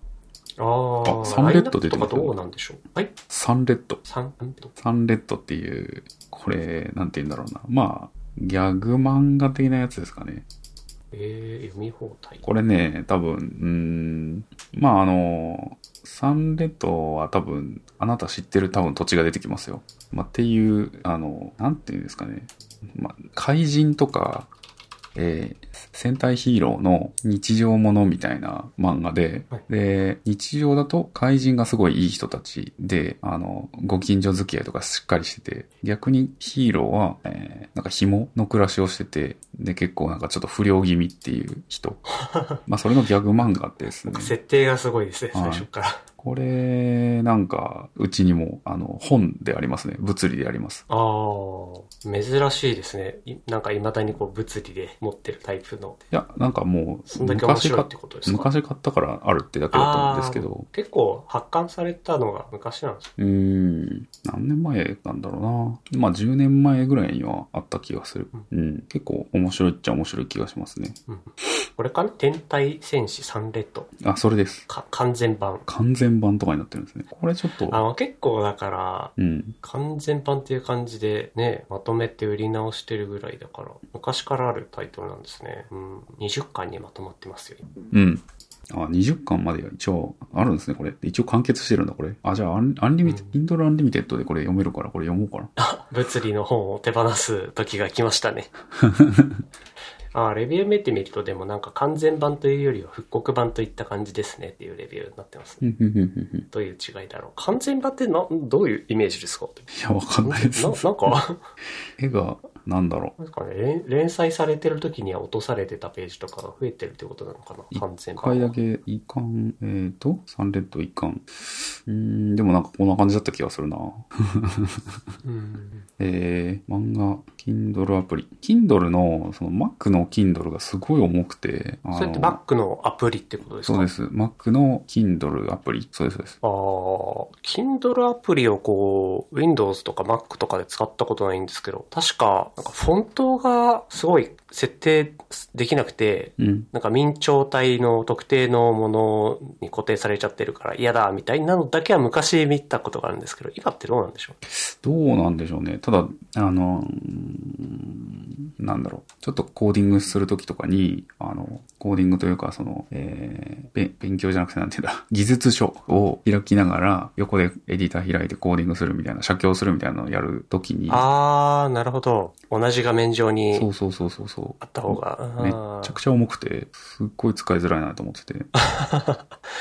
ああ、あサンレッド出てますどうなんでしょう？はい？サンレッド。サンレッド。サンレッドっていう、これ、なんて言うんだろうな。まあ、ギャグ漫画的なやつですかね。えー、読み放題。これね、多分、うーん、まああの、サンレッドは多分、あなた知ってる多分土地が出てきますよ。まあっていう、あの、なんていうんですかね。まあ、怪人とか、えー戦隊ヒーローの日常ものみたいな漫画で、はいで、日常だと怪人がすごいいい人たちで、あの、ご近所付き合いとかしっかりしてて、逆にヒーローは、えーなんか紐の暮らしをしてて、で、結構なんかちょっと不良気味っていう人。(laughs) まあ、それのギャグ漫画ですね。設定がすごいですね、はい最初から。これ、なんか、うちにも、あの、本でありますね。物理であります。ああ、珍しいですね。いなんか未だにこう物理で持ってるタイプの。いや、なんかもう、そんだけ面白い買ってことですか？昔買ったからあるってだけだと思うんですけど、結構発刊されたのが昔なんですうーん、何年前なんだろうな。まあ、10年前ぐらいにはあった気がする。うん、結構面白いっちゃ面白い気がしますね。うんこれかな？天体戦士サンレッド。あ、それです。か完全版。完全版とかになってるんですね。これちょっと、あの結構だから、うん。完全版っていう感じでね、まとめて売り直してるぐらいだから、昔からあるタイトルなんですね。うん。20巻にまとまってますよ。うん。あ、20巻までが一応あるんですね、これ。一応完結してるんだ、これ。あ、じゃあ、アン Unlimited、Kindle Unlimited でこれ読めるから、これ読もうかな。物理の本を手放す時が来ましたね。(laughs) あレビュー見てみるとでもなんか完全版というよりは復刻版といった感じですねっていうレビューになってますね。どういう違いだろう。完全版ってな、どういうイメージですか？いや、わかんないですな。なんか、(laughs) 絵が、なんだろなんかね、連連載されてる時には落とされてたページとかが増えてるってことなのかう。な完全一。回だけ、一巻、えーと、サンレッド一巻。うーん、でもなんかこんな感じだった気がするな。うん。(laughs) えー、漫画、Kindle アプリ。Kindle の、その Mac の Kindle がすごい重くて、それって Mac のアプリってことですか？そうです。Mac の Kindle アプリ。そうです、そうです。ああ、Kindle アプリをこう、Windows とか Mac とかで使ったことないんですけど、確か、なんかフォントがすごい設定できなくて、うん。なんか明朝体の特定のものに固定されちゃってるから嫌だみたいなのだけは昔見たことがあるんですけど、今ってどうなんでしょう？どうなんでしょうね。ただ、あの、なんだろう。ちょっとコーディングするときとかに、あの、コーディングというか、その、えー、べ勉強じゃなくてなんていうんだ、(laughs) 技術書を開きながら、横でエディター開いてコーディングするみたいな、写経するみたいなのをやるときに、あー、なるほど。同じ画面上そにうそうそうそうそう。あった方が。めちゃくちゃ重くて、すっごい使いづらいなと思ってて。(laughs)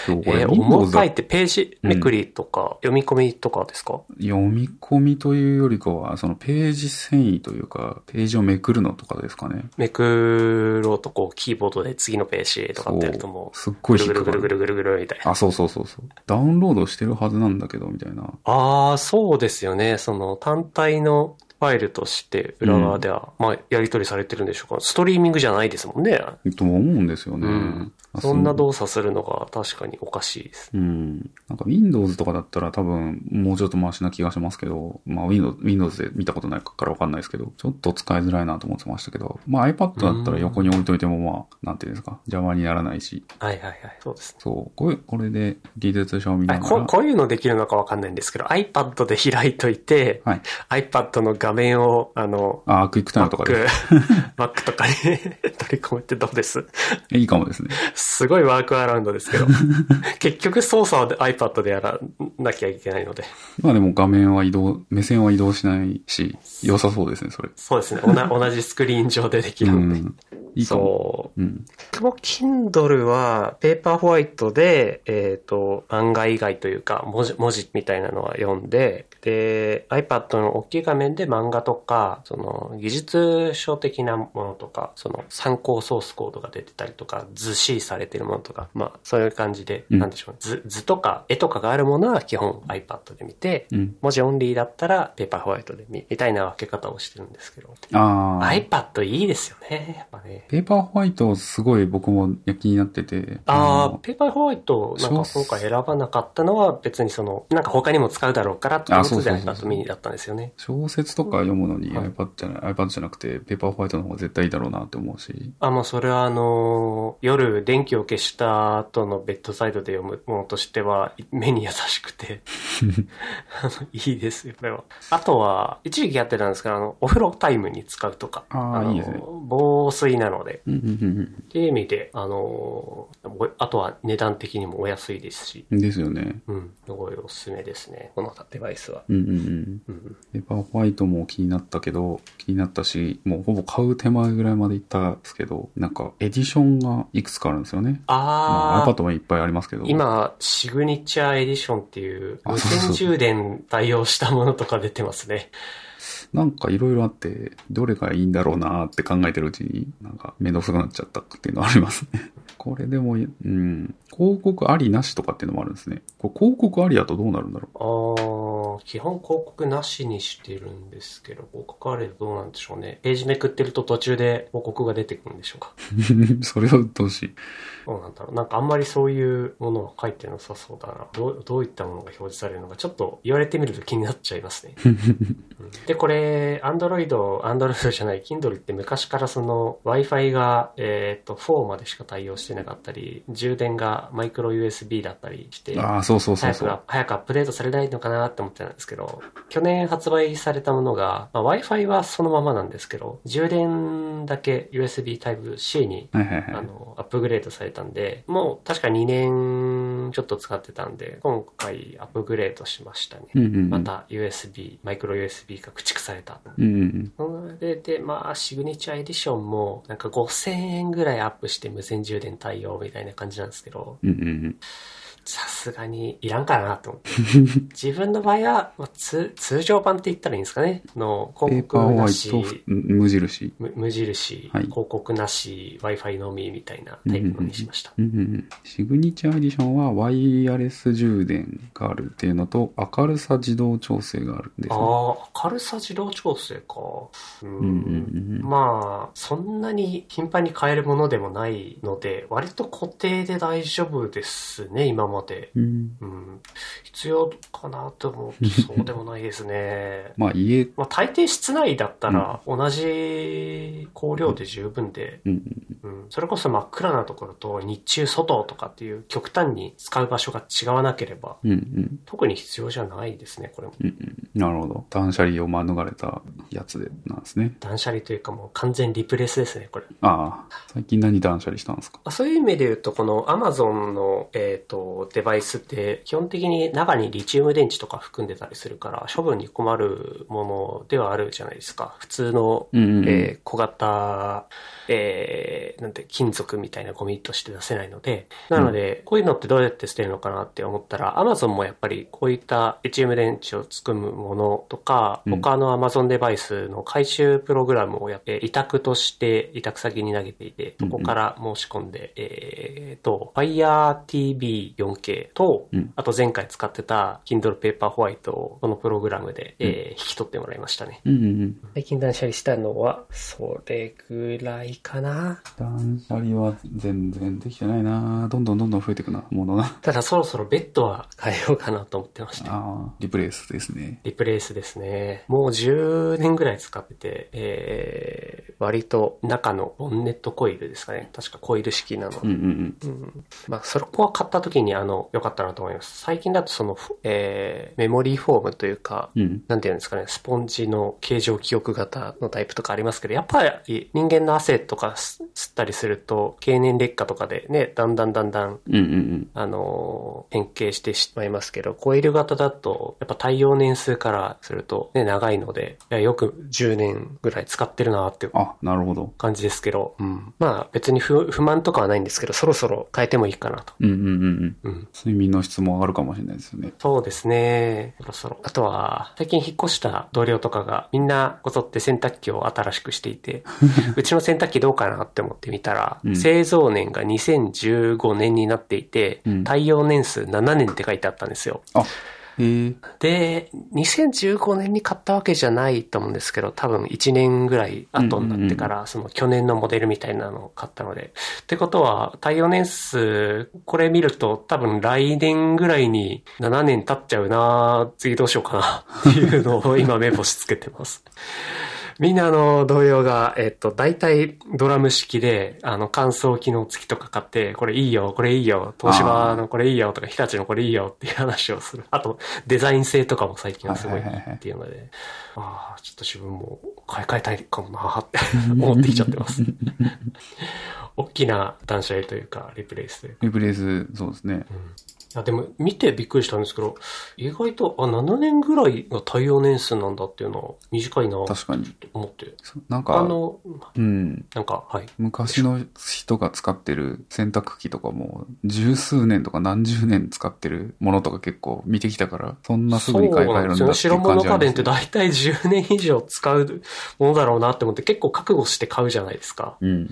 えー、重たいってページめくりとか、読み込みとかですか？読み込みというよりかは、そのページ遷移というか、ページをめくるのとかですかね。めくろうとこう、キーボードで次のページとかってやるともすっう、ごいぐるぐるぐ。るぐるぐるみたいな。あ、そうそうそうそう。ダウンロードしてるはずなんだけど、みたいな。ああ、そうですよね。その単体のフファイルとして裏側では、まあ、やり取りされてるんでしょうか。ストリーミングじゃないですもんね。と思うんですよね。うんそんな動作するのが確かにおかしいです。うん。なんか Windows とかだったら多分もうちょっとマシな気がしますけど、まあ Windows, Windows で見たことないからわかんないですけど、ちょっと使いづらいなと思ってましたけど、まあ iPad だったら横に置いといてもまあ、なんていうんですか、邪魔にならないし、はいはいはい。そうですね。そう、これ、これで技術書を見なあがら、ここういうのできるのかわかんないんですけど、iPad で開いといて、はい。iPad の画面を、あの、あ、クイックタイムとかで Mac、(laughs) とかに (laughs) 取り込むってどうです？いいかもですね。(laughs) すごいワークアラウンドですけど。(laughs) 結局操作は iPad でやらなきゃいけないので。まあでも画面は移動、目線は移動しないし、良さそうですね、それ。そうですね。同じスクリーン上でできうるので。ん。いいかも。そう。うん。僕も Kindle はペーパーホワイトで、えっ、と、漫画以外というか文字、文字みたいなのは読んで、で、iPad の大きい画面で漫画とか、その技術書的なものとか、その参考ソースコードが出てたりとか、図示されてるものとか、まあそういう感じで、うんなんでしょうね。図、図とか絵とかがあるものは基本 iPad で見て、うん。文字オンリーだったらペーパーホワイトで見、みたいな分け方をしてるんですけど。ああ。iPad いいですよね、やっぱね。ペーパーホワイトすごい僕も気になってて。ああ、のペーパーホワイトなんか今回選ばなかったのは別にその、なんか他にも使うだろうからってことで iPad mini だったんですよね。小説とか読むのにはい iPad じゃない、iPad じゃなくてペーパーホワイトの方が絶対いいだろうなって思うし。あ、もうそれはあのー夜電気を消した後のベッドサイドで読むものとしては目に優しくて、(laughs) いいですよ、これは。あとは、一時期やってたんですけど、あの、お風呂タイムに使うとか。あーのいいですね防水なので。うんうんっていう意味で、あのーおあとは値段的にもお安いですし、うん。ですよね。うん、すごいおすすめですね、このデバイスは。うんうんうん。うんペーパーホワイトも気になったけど、気になったし、もうほぼ買う手前ぐらいまで行ったんですけど、なんかエディションがいくつかあるんですよね。まあ、あー iPad もいっぱいありますけど。今、シグニチャーエディションっていう、無あそうそう線充電対応したものとか出てますね。なんかいろいろあって、どれがいいんだろうなって考えてるうちに、なんかめんどくさくなっちゃったっていうのはありますね。(laughs) これでも、うん、広告ありなしとかっていうのもあるんですね。これ広告ありだとどうなるんだろあー基本広告なしにしてるんですけど、広告あればどうなんでしょうね。ページめくってると途中で広告が出てくるんでしょうか？う。(laughs) それは鬱陶しい。どうなんだろう。なんかあんまりそういうものは書いてなさそうだな。どうどういったものが表示されるのか、ちょっと言われてみると気になっちゃいますね。(laughs) うんで、これ、Android、Android じゃない、Kindle って昔からその Wi-Fi が、えっ、と、4までしか対応してなかったり、充電がマイクロ USB だったりして、ああ、そうそうそう早くアップデートされないのかなって思ってたんですけど、去年発売されたものが、まあ、Wi-Fi はそのままなんですけど、充電だけ USB Type-C にはいはいはい。あの、アップグレードされたんで、もう確か2年ちょっと使ってたんで、今回アップグレードしましたね。うんうんうん。また USB、マイクロ USB が駆逐された。うんうんそれで、まあ、シグニチャーエディションも、なんか5000円ぐらいアップして無線充電対応みたいな感じなんですけど、うん。うんうんうん。さすがにいらんかなと思って。(laughs) 自分の場合は、まあ、通通常版って言ったらいいんですかねの、ペ広告なし、無印。む無印、はい広告なし、Wi-Fi のみみたいなタイプのにしました。シグニチャーエディションはワイヤレス充電があるっていうのと明るさ自動調整があるんですね。ああ、明るさ自動調整か。うんうんうんうん。まあ、そんなに頻繁に変えるものでもないので、割と固定で大丈夫ですね、今まで。うん。うん、必要かなと思う。とそうでもないですね。(laughs) まあ家、まあ、大抵室内だったら同じ光量で十分で、うん。うん、それこそ真っ暗なところと日中外とかっていう極端に使う場所が違わなければ、うん。うん。特に必要じゃないですね、これも。うん。うん。なるほど。断捨離を免れたやつでなんですね。断捨離というかもう完全リプレイスですね、これ。ああ、最近何断捨離したんですか？まあそういう意味で言うと、この Amazon の、えっ、と、デバイスって、基本的に中にリチウム電池とか含んでたりするから、処分に困るものではあるじゃないですか。普通の、うんうんうん。えー小型、えーなんて、金属みたいなゴミとして出せないので、なので、こういうのってどうやって捨てるのかなって思ったら、Amazon もやっぱりこういったリチウム電池を含むもものとか、うん他の Amazon デバイスの回収プログラムをやって、委託として委託先に投げていて、そこから申し込んで、えーと、Fire TV 4K と、うんあと前回使ってた Kindle Paperwhite をこのプログラムで、えー引き取ってもらいましたね。最近断捨離したのは、それぐらいかな。断捨離は全然できてないなどんどんどんどん増えていくな、ものな。ただそろそろベッドは変えようかなと思ってまして。ああ、リプレイスですね。リプレイスですね。もう10年ぐらい使ってて、えー、割と中のボンネットコイルですかね。確かコイル式なの。うんうんうんまあ、そこは買った時にあの、良かったなと思います。最近だとその、えー、メモリーフォームというか、うん。うん。なんていうんですかね、スポンジの形状記憶型のタイプとかありますけど、やっぱり人間の汗とか吸吸ったりすると、経年劣化とかでね、だんだんだんだん、うんうんうん。あのー変形してしまいますけど、コイル型だと、やっぱ耐用年数からするとね、長いので、いやよく10年ぐらい使ってるなっていうあ、なるほど。感じですけど、うん。まあ別に不不満とかはないんですけど、そろそろ変えてもいいかなと。うんうんうんうん。うん。睡眠の質も上がるかもしれないですよね。そうですね。そろそろ。あとは、最近引っ越した同僚とかがみんなこぞって洗濯機を新しくしていて、(laughs) うちの洗濯機どうかなって思ってみたら、うん製造年が2015年になっていて、うん耐用年数7年って書いてあったんですよ。あ。で、2015年に買ったわけじゃないと思うんですけど、多分1年ぐらい後になってから、その去年のモデルみたいなのを買ったので。ってことは、耐用年数、これ見ると多分来年ぐらいに7年経っちゃうな次どうしようかなっていうのを今目星つけてます。みんなあの、同僚が、えっと、大体ドラム式で、あの、乾燥機能付きとか買って、これいいよ、これいいよ、東芝のこれいいよとか、日立のこれいいよっていう話をする。あと、デザイン性とかも最近はすごいっていうので、ああ、ちょっと自分も買い替えたいかもなって思ってきちゃってます。(laughs) 大きな断捨離というか、リプレイスというか。リプレイス、そうですね。あでも、見てびっくりしたんですけど、意外と、あ、7年ぐらいが対応年数なんだっていうのは短いなと確かに。思って。なんか、あの、うん。なんか、はい。昔の人が使ってる洗濯機とかも、十数年とか何十年使ってるものとか結構見てきたから、そんなすぐに買い替えるんだっていう白感じあ物家電っ。て大体10年以上使うものだろうなって思って結構覚悟して買うじゃないですか。うん。うん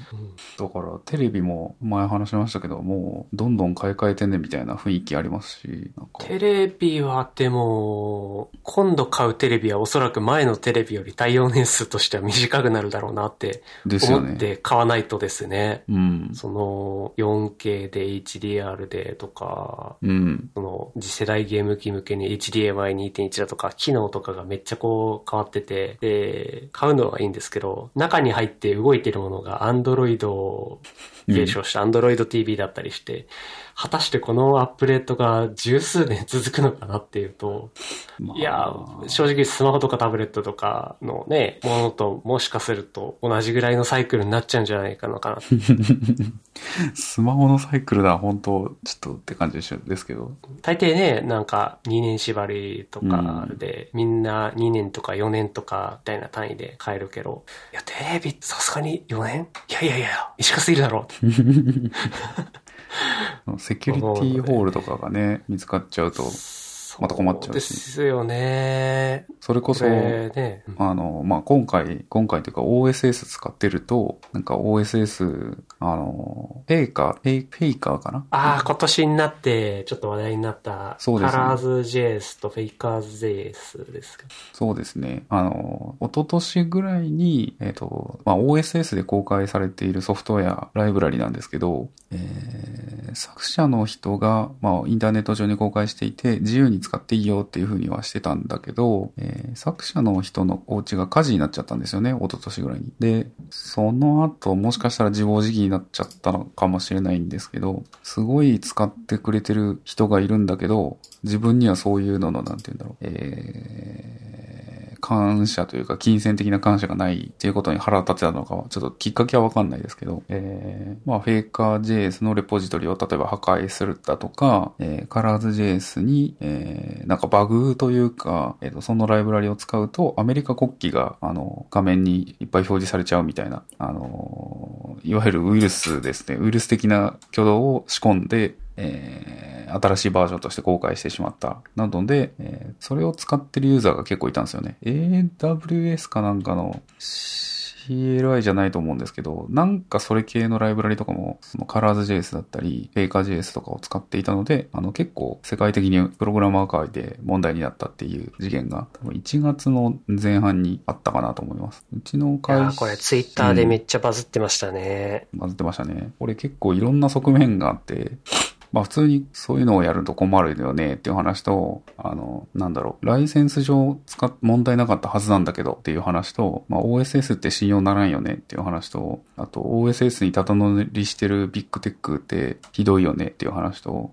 だから、テレビも前話しましたけど、もう、どんどん買い替えてねみたいな雰囲気ありますし、なんか。テレビはでも、今度買うテレビはおそらく前のテレビより対応年数としては短くなるだろうなって。思って買わないとですね。うん。その 4K で HDR でとか、うん。その次世代ゲーム機向けに HDMI2.1 だとか、機能とかがめっちゃこう変わってて、で、買うのはいいんですけど、中に入って動いてるものが Android を継承した Android TV だったりして、果たしてこのアップデートが十数年続くのかなっていうと、まあ。いや、正直スマホとかタブレットとかのね、ものともしかすると同じぐらいのサイクルになっちゃうんじゃないかなかな。(laughs) スマホのサイクルだ、本当ちょっとって感じですけど。大抵ね、なんか2年縛りとかで、みんな2年とか4年とかみたいな単位で買えるけど、いや、テレビさすがに4年？いやいやいや、短すぎるだろ (laughs) セキュリティホールとかがね、見つかっちゃうと、また困っちゃうしですよね。それこそ、ね。うんあの、まあ、今回、今回というか OSS 使ってると、なんか OSS、あの、 Faker、フェイ Faker かな？ああ、今年になって、ちょっと話題になった、そうですねカラーズ JS とフェイカーズ JS ですけど。そうですね。あの、一昨年ぐらいに、えっ、と、まあ、OSS で公開されているソフトウェア、ライブラリなんですけど、えー、作者の人が、まあ、インターネット上に公開していて、自由に使っていいよっていうふうにはしてたんだけど、えー作者の人のお家が火事になっちゃったんですよね、一昨年ぐらいに。で、その後、もしかしたら自暴自棄になっちゃったのかもしれないんですけど、すごい使ってくれてる人がいるんだけど、自分にはそういうのの、なんて言うんだろう、えー、感謝というか、金銭的な感謝がないっていうことに腹立てたのかは、ちょっときっかけはわかんないですけど、えー、まあ、フェイカー JS のレポジトリを例えば破壊するだとか、えー、カラーズ JS に、えー、なんかバグというか、えっ、と、そのライブラリを使うと、アメリカ国旗が、あの、画面にいっぱい表示されちゃうみたいな、あの、いわゆるウイルスですね、ウイルス的な挙動を仕込んで、えー新しいバージョンとして公開してしまった。なので、えーそれを使ってるユーザーが結構いたんですよね。AWS かなんかの CLI じゃないと思うんですけど、なんかそれ系のライブラリとかも、その Colors.js だったり、Baker.js とかを使っていたので、あの結構世界的にプログラマー界で問題になったっていう事件が、多分1月の前半にあったかなと思います。うちの会社。ーこれツイッターでめっちゃバズってましたね。混ぜてましたね。これ結構いろんな側面があって、まあ普通にそういうのをやると困るよねっていう話と、あの、なんだろう、ライセンス上使っ、問題なかったはずなんだけどっていう話と、まあ OSS って信用ならんよねっていう話と、あと OSS にたた乗りしてるビッグテックってひどいよねっていう話と、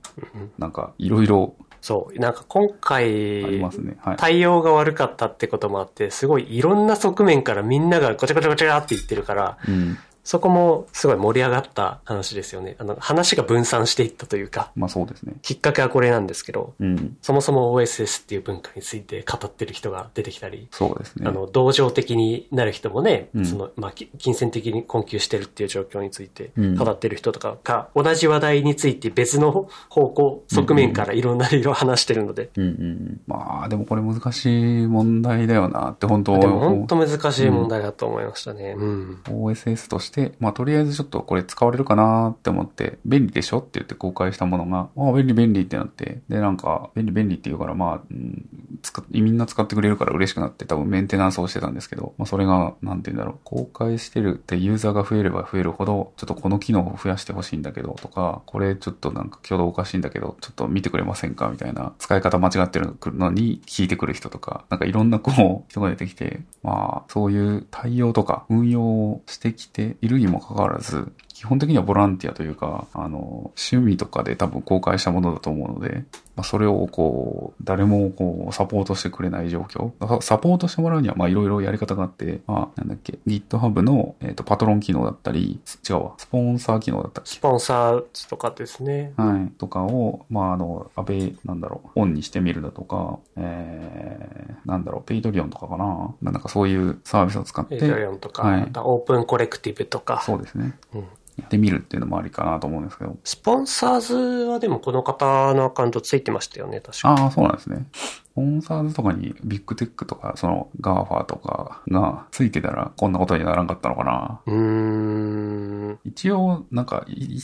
なんかいろいろそう。なんか今あり回ま、すね。はい。対応が悪かったってこともあって、すごいいろんな側面からみんながごちゃごちゃごちゃって言ってるから、うん。そこもすごい盛り上がった話ですよね。あの、話が分散していったというか、まあそうですね。きっかけはこれなんですけど、うん。そもそも OSS っていう文化について語ってる人が出てきたり、そうですね。あの、同情的になる人もね、うんその、まあ、き金銭的に困窮してるっていう状況についてうん語ってる人とかが、同じ話題について別の方向、側面からいろんな色話してるので、うんうんうん。まあでもこれ難しい問題だよなって本当でも本当難しい問題だと思いましたね。うん。OSS として、まあとりあえずちょっとこれ使われるかなって思って、便利でしょって言って公開したものが、ああ、便利便利ってなって、で、なんか、便利便利って言うから、まあ、うん、使みんな使ってくれるから嬉しくなって多分メンテナンスをしてたんですけど、まあそれが、なんて言うんだろう、公開してるってユーザーが増えれば増えるほど、ちょっとこの機能を増やしてほしいんだけど、とか、これちょっとなんか挙動おかしいんだけど、ちょっと見てくれませんかみたいな、使い方間違ってるのに聞いてくる人とか、なんかいろんなこう、人が出てきて、まあ、そういう対応とか運用をしてきているにもかかわらず、基本的にはボランティアというか、あの、趣味とかで多分公開したものだと思うので、まあ、それをこう、誰もこう、サポートしてくれない状況。ササポートしてもらうには、まあ、いろいろやり方があって、まあ、なんだっけ、GitHub の、えっ、と、パトロン機能だったり、違うわ、スポンサー機能だったっけスポンサーとかですね。はい。とかを、まあ、あの、安倍、なんだろう、オンにしてみるだとか、えー、なんだろう、 Patreon とかかな。なんかそういうサービスを使って、 Patreon とか、はい Open Collective とか。そうですね。うんやってみるっていうのもありかなと思うんですけど。スポンサーズはでもこの方のアカウントついてましたよね、確か。ああ、そうなんですね。スポンサーズとかにビッグテックとか、その GAFA とかがついてたらこんなことにならんかったのかな。うーん。一応、なんか、い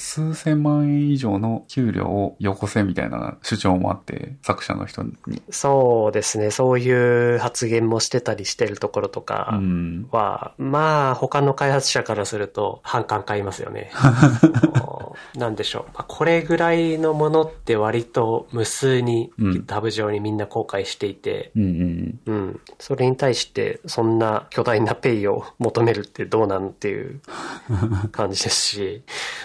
数千万円以上の給料をよこせみたいな主張もあって、作者の人に。そうですね、そういう発言もしてたりしてるところとうかん。は、まあ、他の開発者からすると反感買いますよね。(laughs) なんでしょう。まあこれぐらいのものって割と無数にうん GitHub 上にみんな公開していて、うんうんうん。それに対して、そんな巨大なペイを求めるってどうなんっていう感じですし、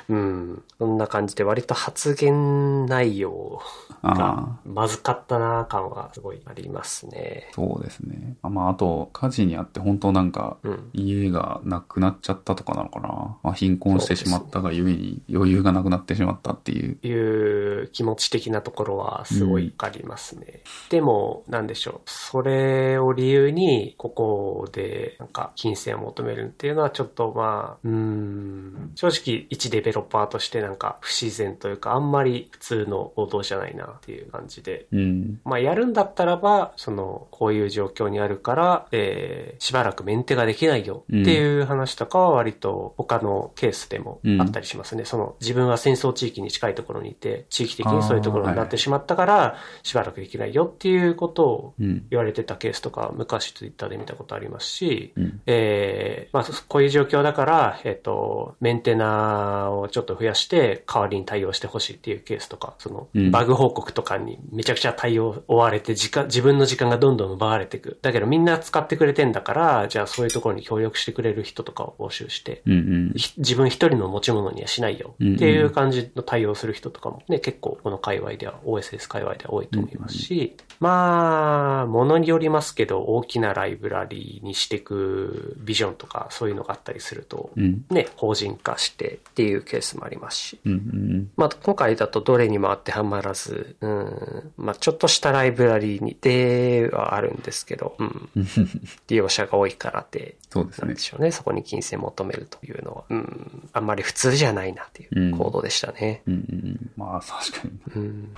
うん。そんな感じで割と発言内容あがあ。まずかったな感はすごいありますね。そうですね。あまあ、あと、火事にあって本当なんか、うん。家がなくなっちゃったとかなのかな。まあ、貧困してしまったがゆえに余裕がなくなってしまったっていう。いう気持ち的なところはすごいわかりますね。でも、なんでしょう。それを理由に、ここで、なんか、金銭を求めるっていうのはちょっとまあ、うーん、正直、一デベロッパーとしてなんか不自然というか、あんまり普通の行動じゃないなっていう感じで。うん。まあ、やるんだったらば、その、こういう状況にあるから、えー、しばらくメンテができないよっていう話とかは割と他のケースでもあったりしますね。その、自分は戦争地域に近いところにいて、地域的にそういうところになってしまったから、しばらくできないよっていうことをうん。言われてたケースとか、昔ツイッターで見たことありますし、うん。えーまあ、そこういう状況だから、えっ、と、メンテナをちょっと増やして、代わりに対応してほしいっていうケースとか、その、うんバグ報告とかにめちゃくちゃ対応追われて、時間、自分の時間がどんどん奪われていく。だけどみんな使ってくれてんだから、じゃあそういうところに協力してくれる人とかを募集して、うん。うん。ひ自分一人の持ち物にはしないよっていう感じの対応する人とかもね、結構この界隈では、OSS 界隈では多いと思いますし、に、まあ、ものによりますけど、大きなライブラリにしていくビジョンとかそういうのがあったりすると、うん。ね、法人化してっていうケースもありますし。うんうんまあ、今回だとどれにも当てはまらず、うん、まあ、ちょっとしたライブラリにではあるんですけど、うん、うん。利用者が多いからって、そうですねなんで。しょうね。そこに金銭求めるというのは、うん、あんまり普通じゃないなっていう行動でしたね。うんうんうん。まあ確かに。うん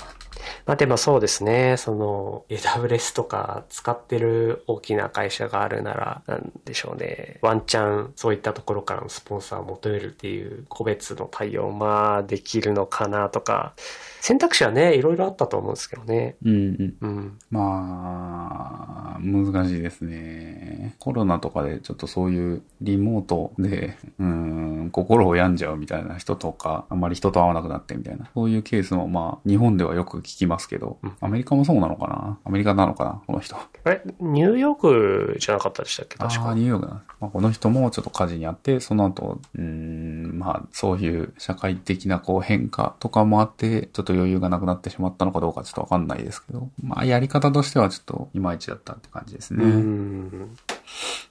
まあでもそうですね、その AWS とか使ってる大きな会社があるなら、なんでしょうね、ワンチャンそういったところからのスポンサーを求めるっていう個別の対応、まあできるのかなとか、選択肢はね、いろいろあったと思うんですけどね。うんうん。うん。まあ、難しいですね。コロナとかでちょっとそういうリモートで、(laughs) うん、心を病んじゃうみたいな人とか、あんまり人と会わなくなってみたいな、そういうケースもまあ、日本ではよく聞きますけどうん、アメリカもそうなのかな？アメリカなのかな？この人。あれ、ニューヨークじゃなかったでしたっけ？確ああ。ニューヨークなんですまあ、この人もちょっと火事にあって、その後、うーん、まあ、そういう社会的なこう変化とかもあって、ちょっとと余裕がなくなってしまったのかどうかちょっとわかんないですけど、まあ、やり方としてはちょっといまいちだったって感じですね。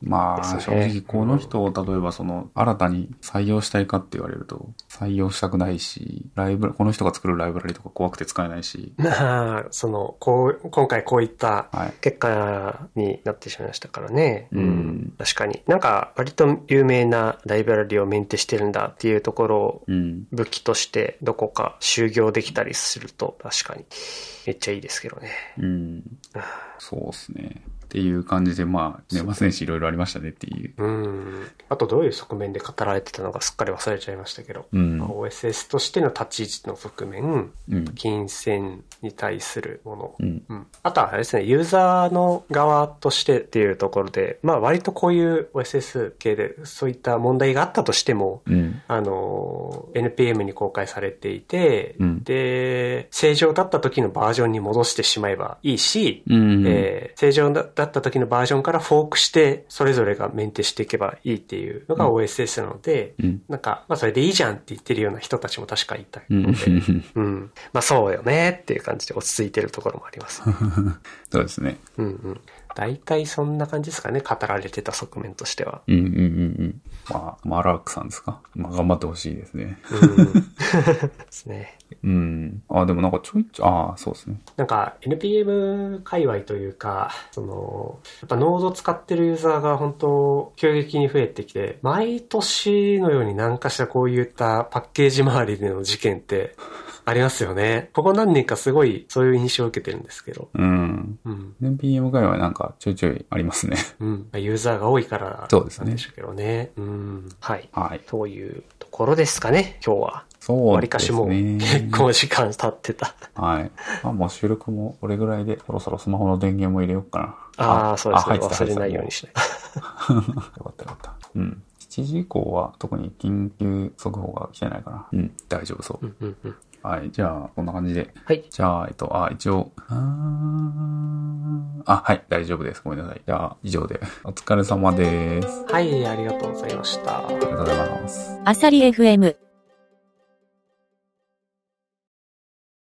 うん。まあ、正直この人を例えばその、新たに採用したいかって言われると、採用したくないし、ライブ、この人が作るライブラリとか怖くて使えないし、まあ、その、こう、今回こういったはい。結果になってしまいましたからね。うん確かに。なんか、割と有名なライブラリをメンテしてるんだっていうところをうん。武器としてどこか就業できたりすると確かにめっちゃいいですけどね。うん。そうですね。っていう感じで、まあ、年末年始いろいろありましたねっていう。うん。あとどういう側面で語られてたのかすっかり忘れちゃいましたけど。うんまあ OSS としての立ち位置の側面、うん。金銭に対するもの。うん。うん、あとはあれですね、ユーザーの側としてっていうところで、まあ割とこういう OSS 系でそういった問題があったとしても、うん。あの、NPM に公開されていて、うんで、正常だった時のバージョンに戻してしまえばいいし、うん。えー正常だだった時のバージョンからフォークして、それぞれがメンテしていけばいいっていうのが OSS なので、うん。なんか、まあそれでいいじゃんって言ってるような人たちも確かいたうん。ので、うん。まあそうよねっていう感じで落ち着いてるところもあります。(laughs) そうですね。うんうん。大体そんな感じですかね、語られてた側面としては。うんうんうんうん。まあ、マラークさんですか？まあ、頑張ってほしいですね。うん。ですね。(laughs) うん。あ、でもなんかちょいちょい、ああ、そうですね。なんか NPM 界隈というか、その、やっぱノード使ってるユーザーが本当急激に増えてきて、毎年のように何かしらこういったパッケージ周りでの事件ってありますよね。ここ何年かすごいそういう印象を受けてるんですけど。うん。うん。NPM 界はなんかちょいちょいありますね。うん。ユーザーが多いからそうですねしょうけどね。うん。はい。はい。そういうところですかね、今日は。そうわりかしも。結構時間経ってた。はい。まあ、もう収録もこれぐらいで、そろそろスマホの電源も入れようかな。ああ、そうですね。忘れないようにしない。(laughs) よかったよかった。うん。7時以降は特に緊急速報が来てないかな。うん。大丈夫そうう。んうんうん。はい。じゃあ、こんな感じで。はい。じゃあ、えっと、あ、一応、あーあ、はい。大丈夫です。ごめんなさい。じゃあ、以上で。(laughs) お疲れ様です。はい、ありがとうございました。ありがとうございます。あさり FM